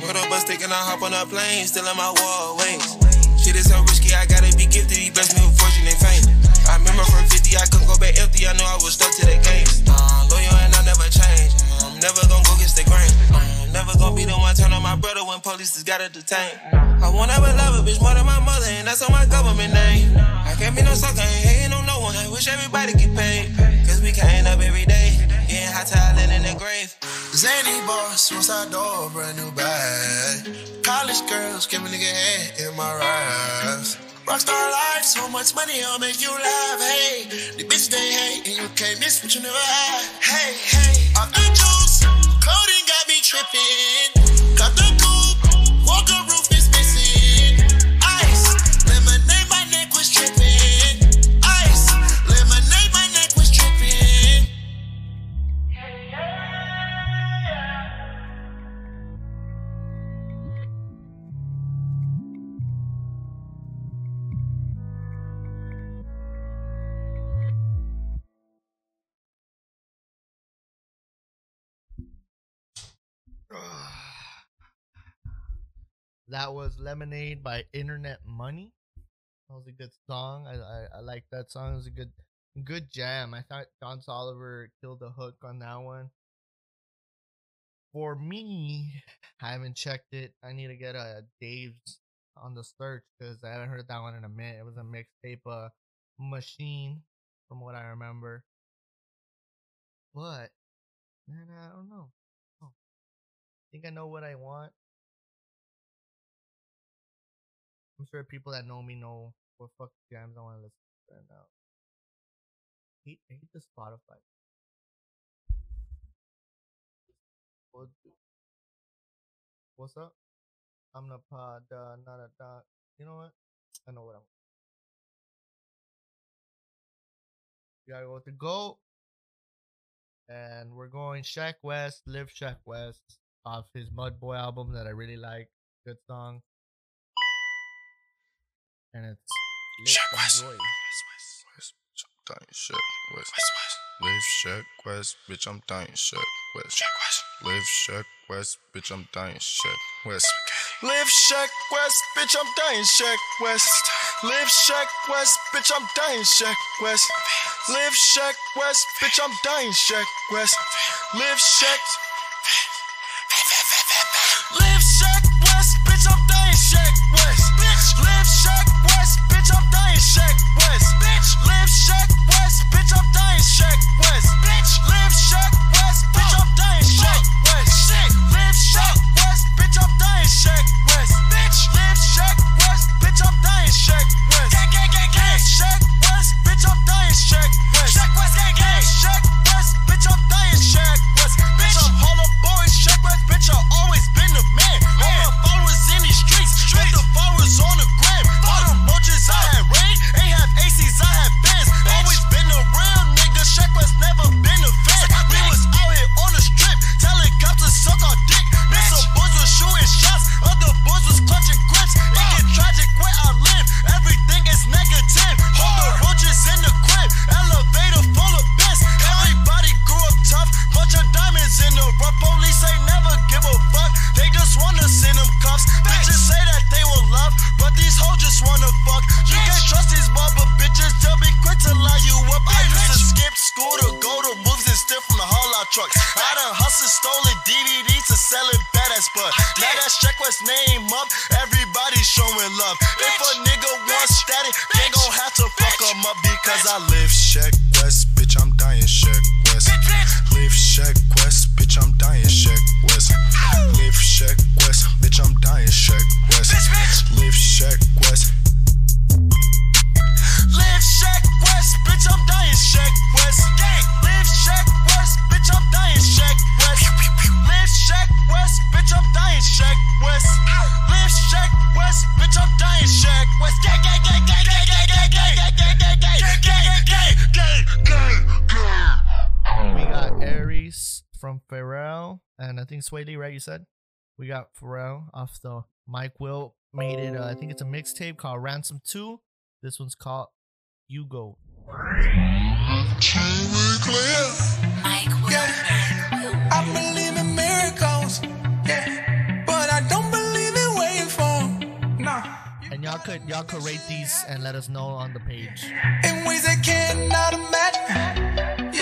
Put up a stick and I hop on a plane, still in my wall, waist. Shit is so risky, I gotta be gifted, he blessed me with fortune and fame. I remember from 50, I couldn't go back empty, I knew I was stuck to the game. Uh, loyal and I never change, I'm never gonna go against the grain. Never gonna be the one turn on my brother when police just gotta detain. I won't ever love a bitch more than my mother, and that's on my government name. I can't be no sucker, ain't hating on no one. I wish everybody get paid, cause we can't up every day. Getting hot talent in the grave. Zany boss, suicide door, brand new bag. College girls, give a nigga head in my raps. Rockstar life, so much money, I'll make you laugh. Hey, the bitch they hate, and you can't miss what you never had. Hey, hey, off the juice, got tripping. [sighs] That was Lemonade by Internet Money. That was a good song. I I, I like that song. It was a good good jam. I thought Don Toliver killed the hook on that one. For me, I haven't checked it. I need to get a Dave's on the search because I haven't heard that one in a minute. It was a mixtape uh, machine, from what I remember. But man, I don't know. Think I know what I want. I'm sure people that know me know what fuck jams I want to listen to right now. hate, I hate the Spotify. What's up? I'm the pod, uh, not a dot. You know what? I know what I'm. We gotta go with the GOAT. And we're going Sheck Wes, Live Sheck Wes off his Mud Boy album that I really like. Good song. And it's. Sheck Wes. Enjoy. West, bitch, I'm dying shit. West, West, West. Live Sheck Wes, bitch, I'm dying shit. West, Sheck Wes. Live Sheck Wes, bitch, I'm dying shit. West. Live Sheck Wes, bitch, I'm dying Sheck Wes. Live Sheck Wes, bitch, I'm dying Sheck Wes. Live Sheck Wes, bitch, I'm dying Sheck Wes. Live Shack. Dying West. Lady, right? You said we got Pharrell off the Mike Will made it. Uh, I think it's a mixtape called Ransom Two. This one's called YuGo. And y'all could y'all could rate these and let us know on the page. In ways I cannot imagine.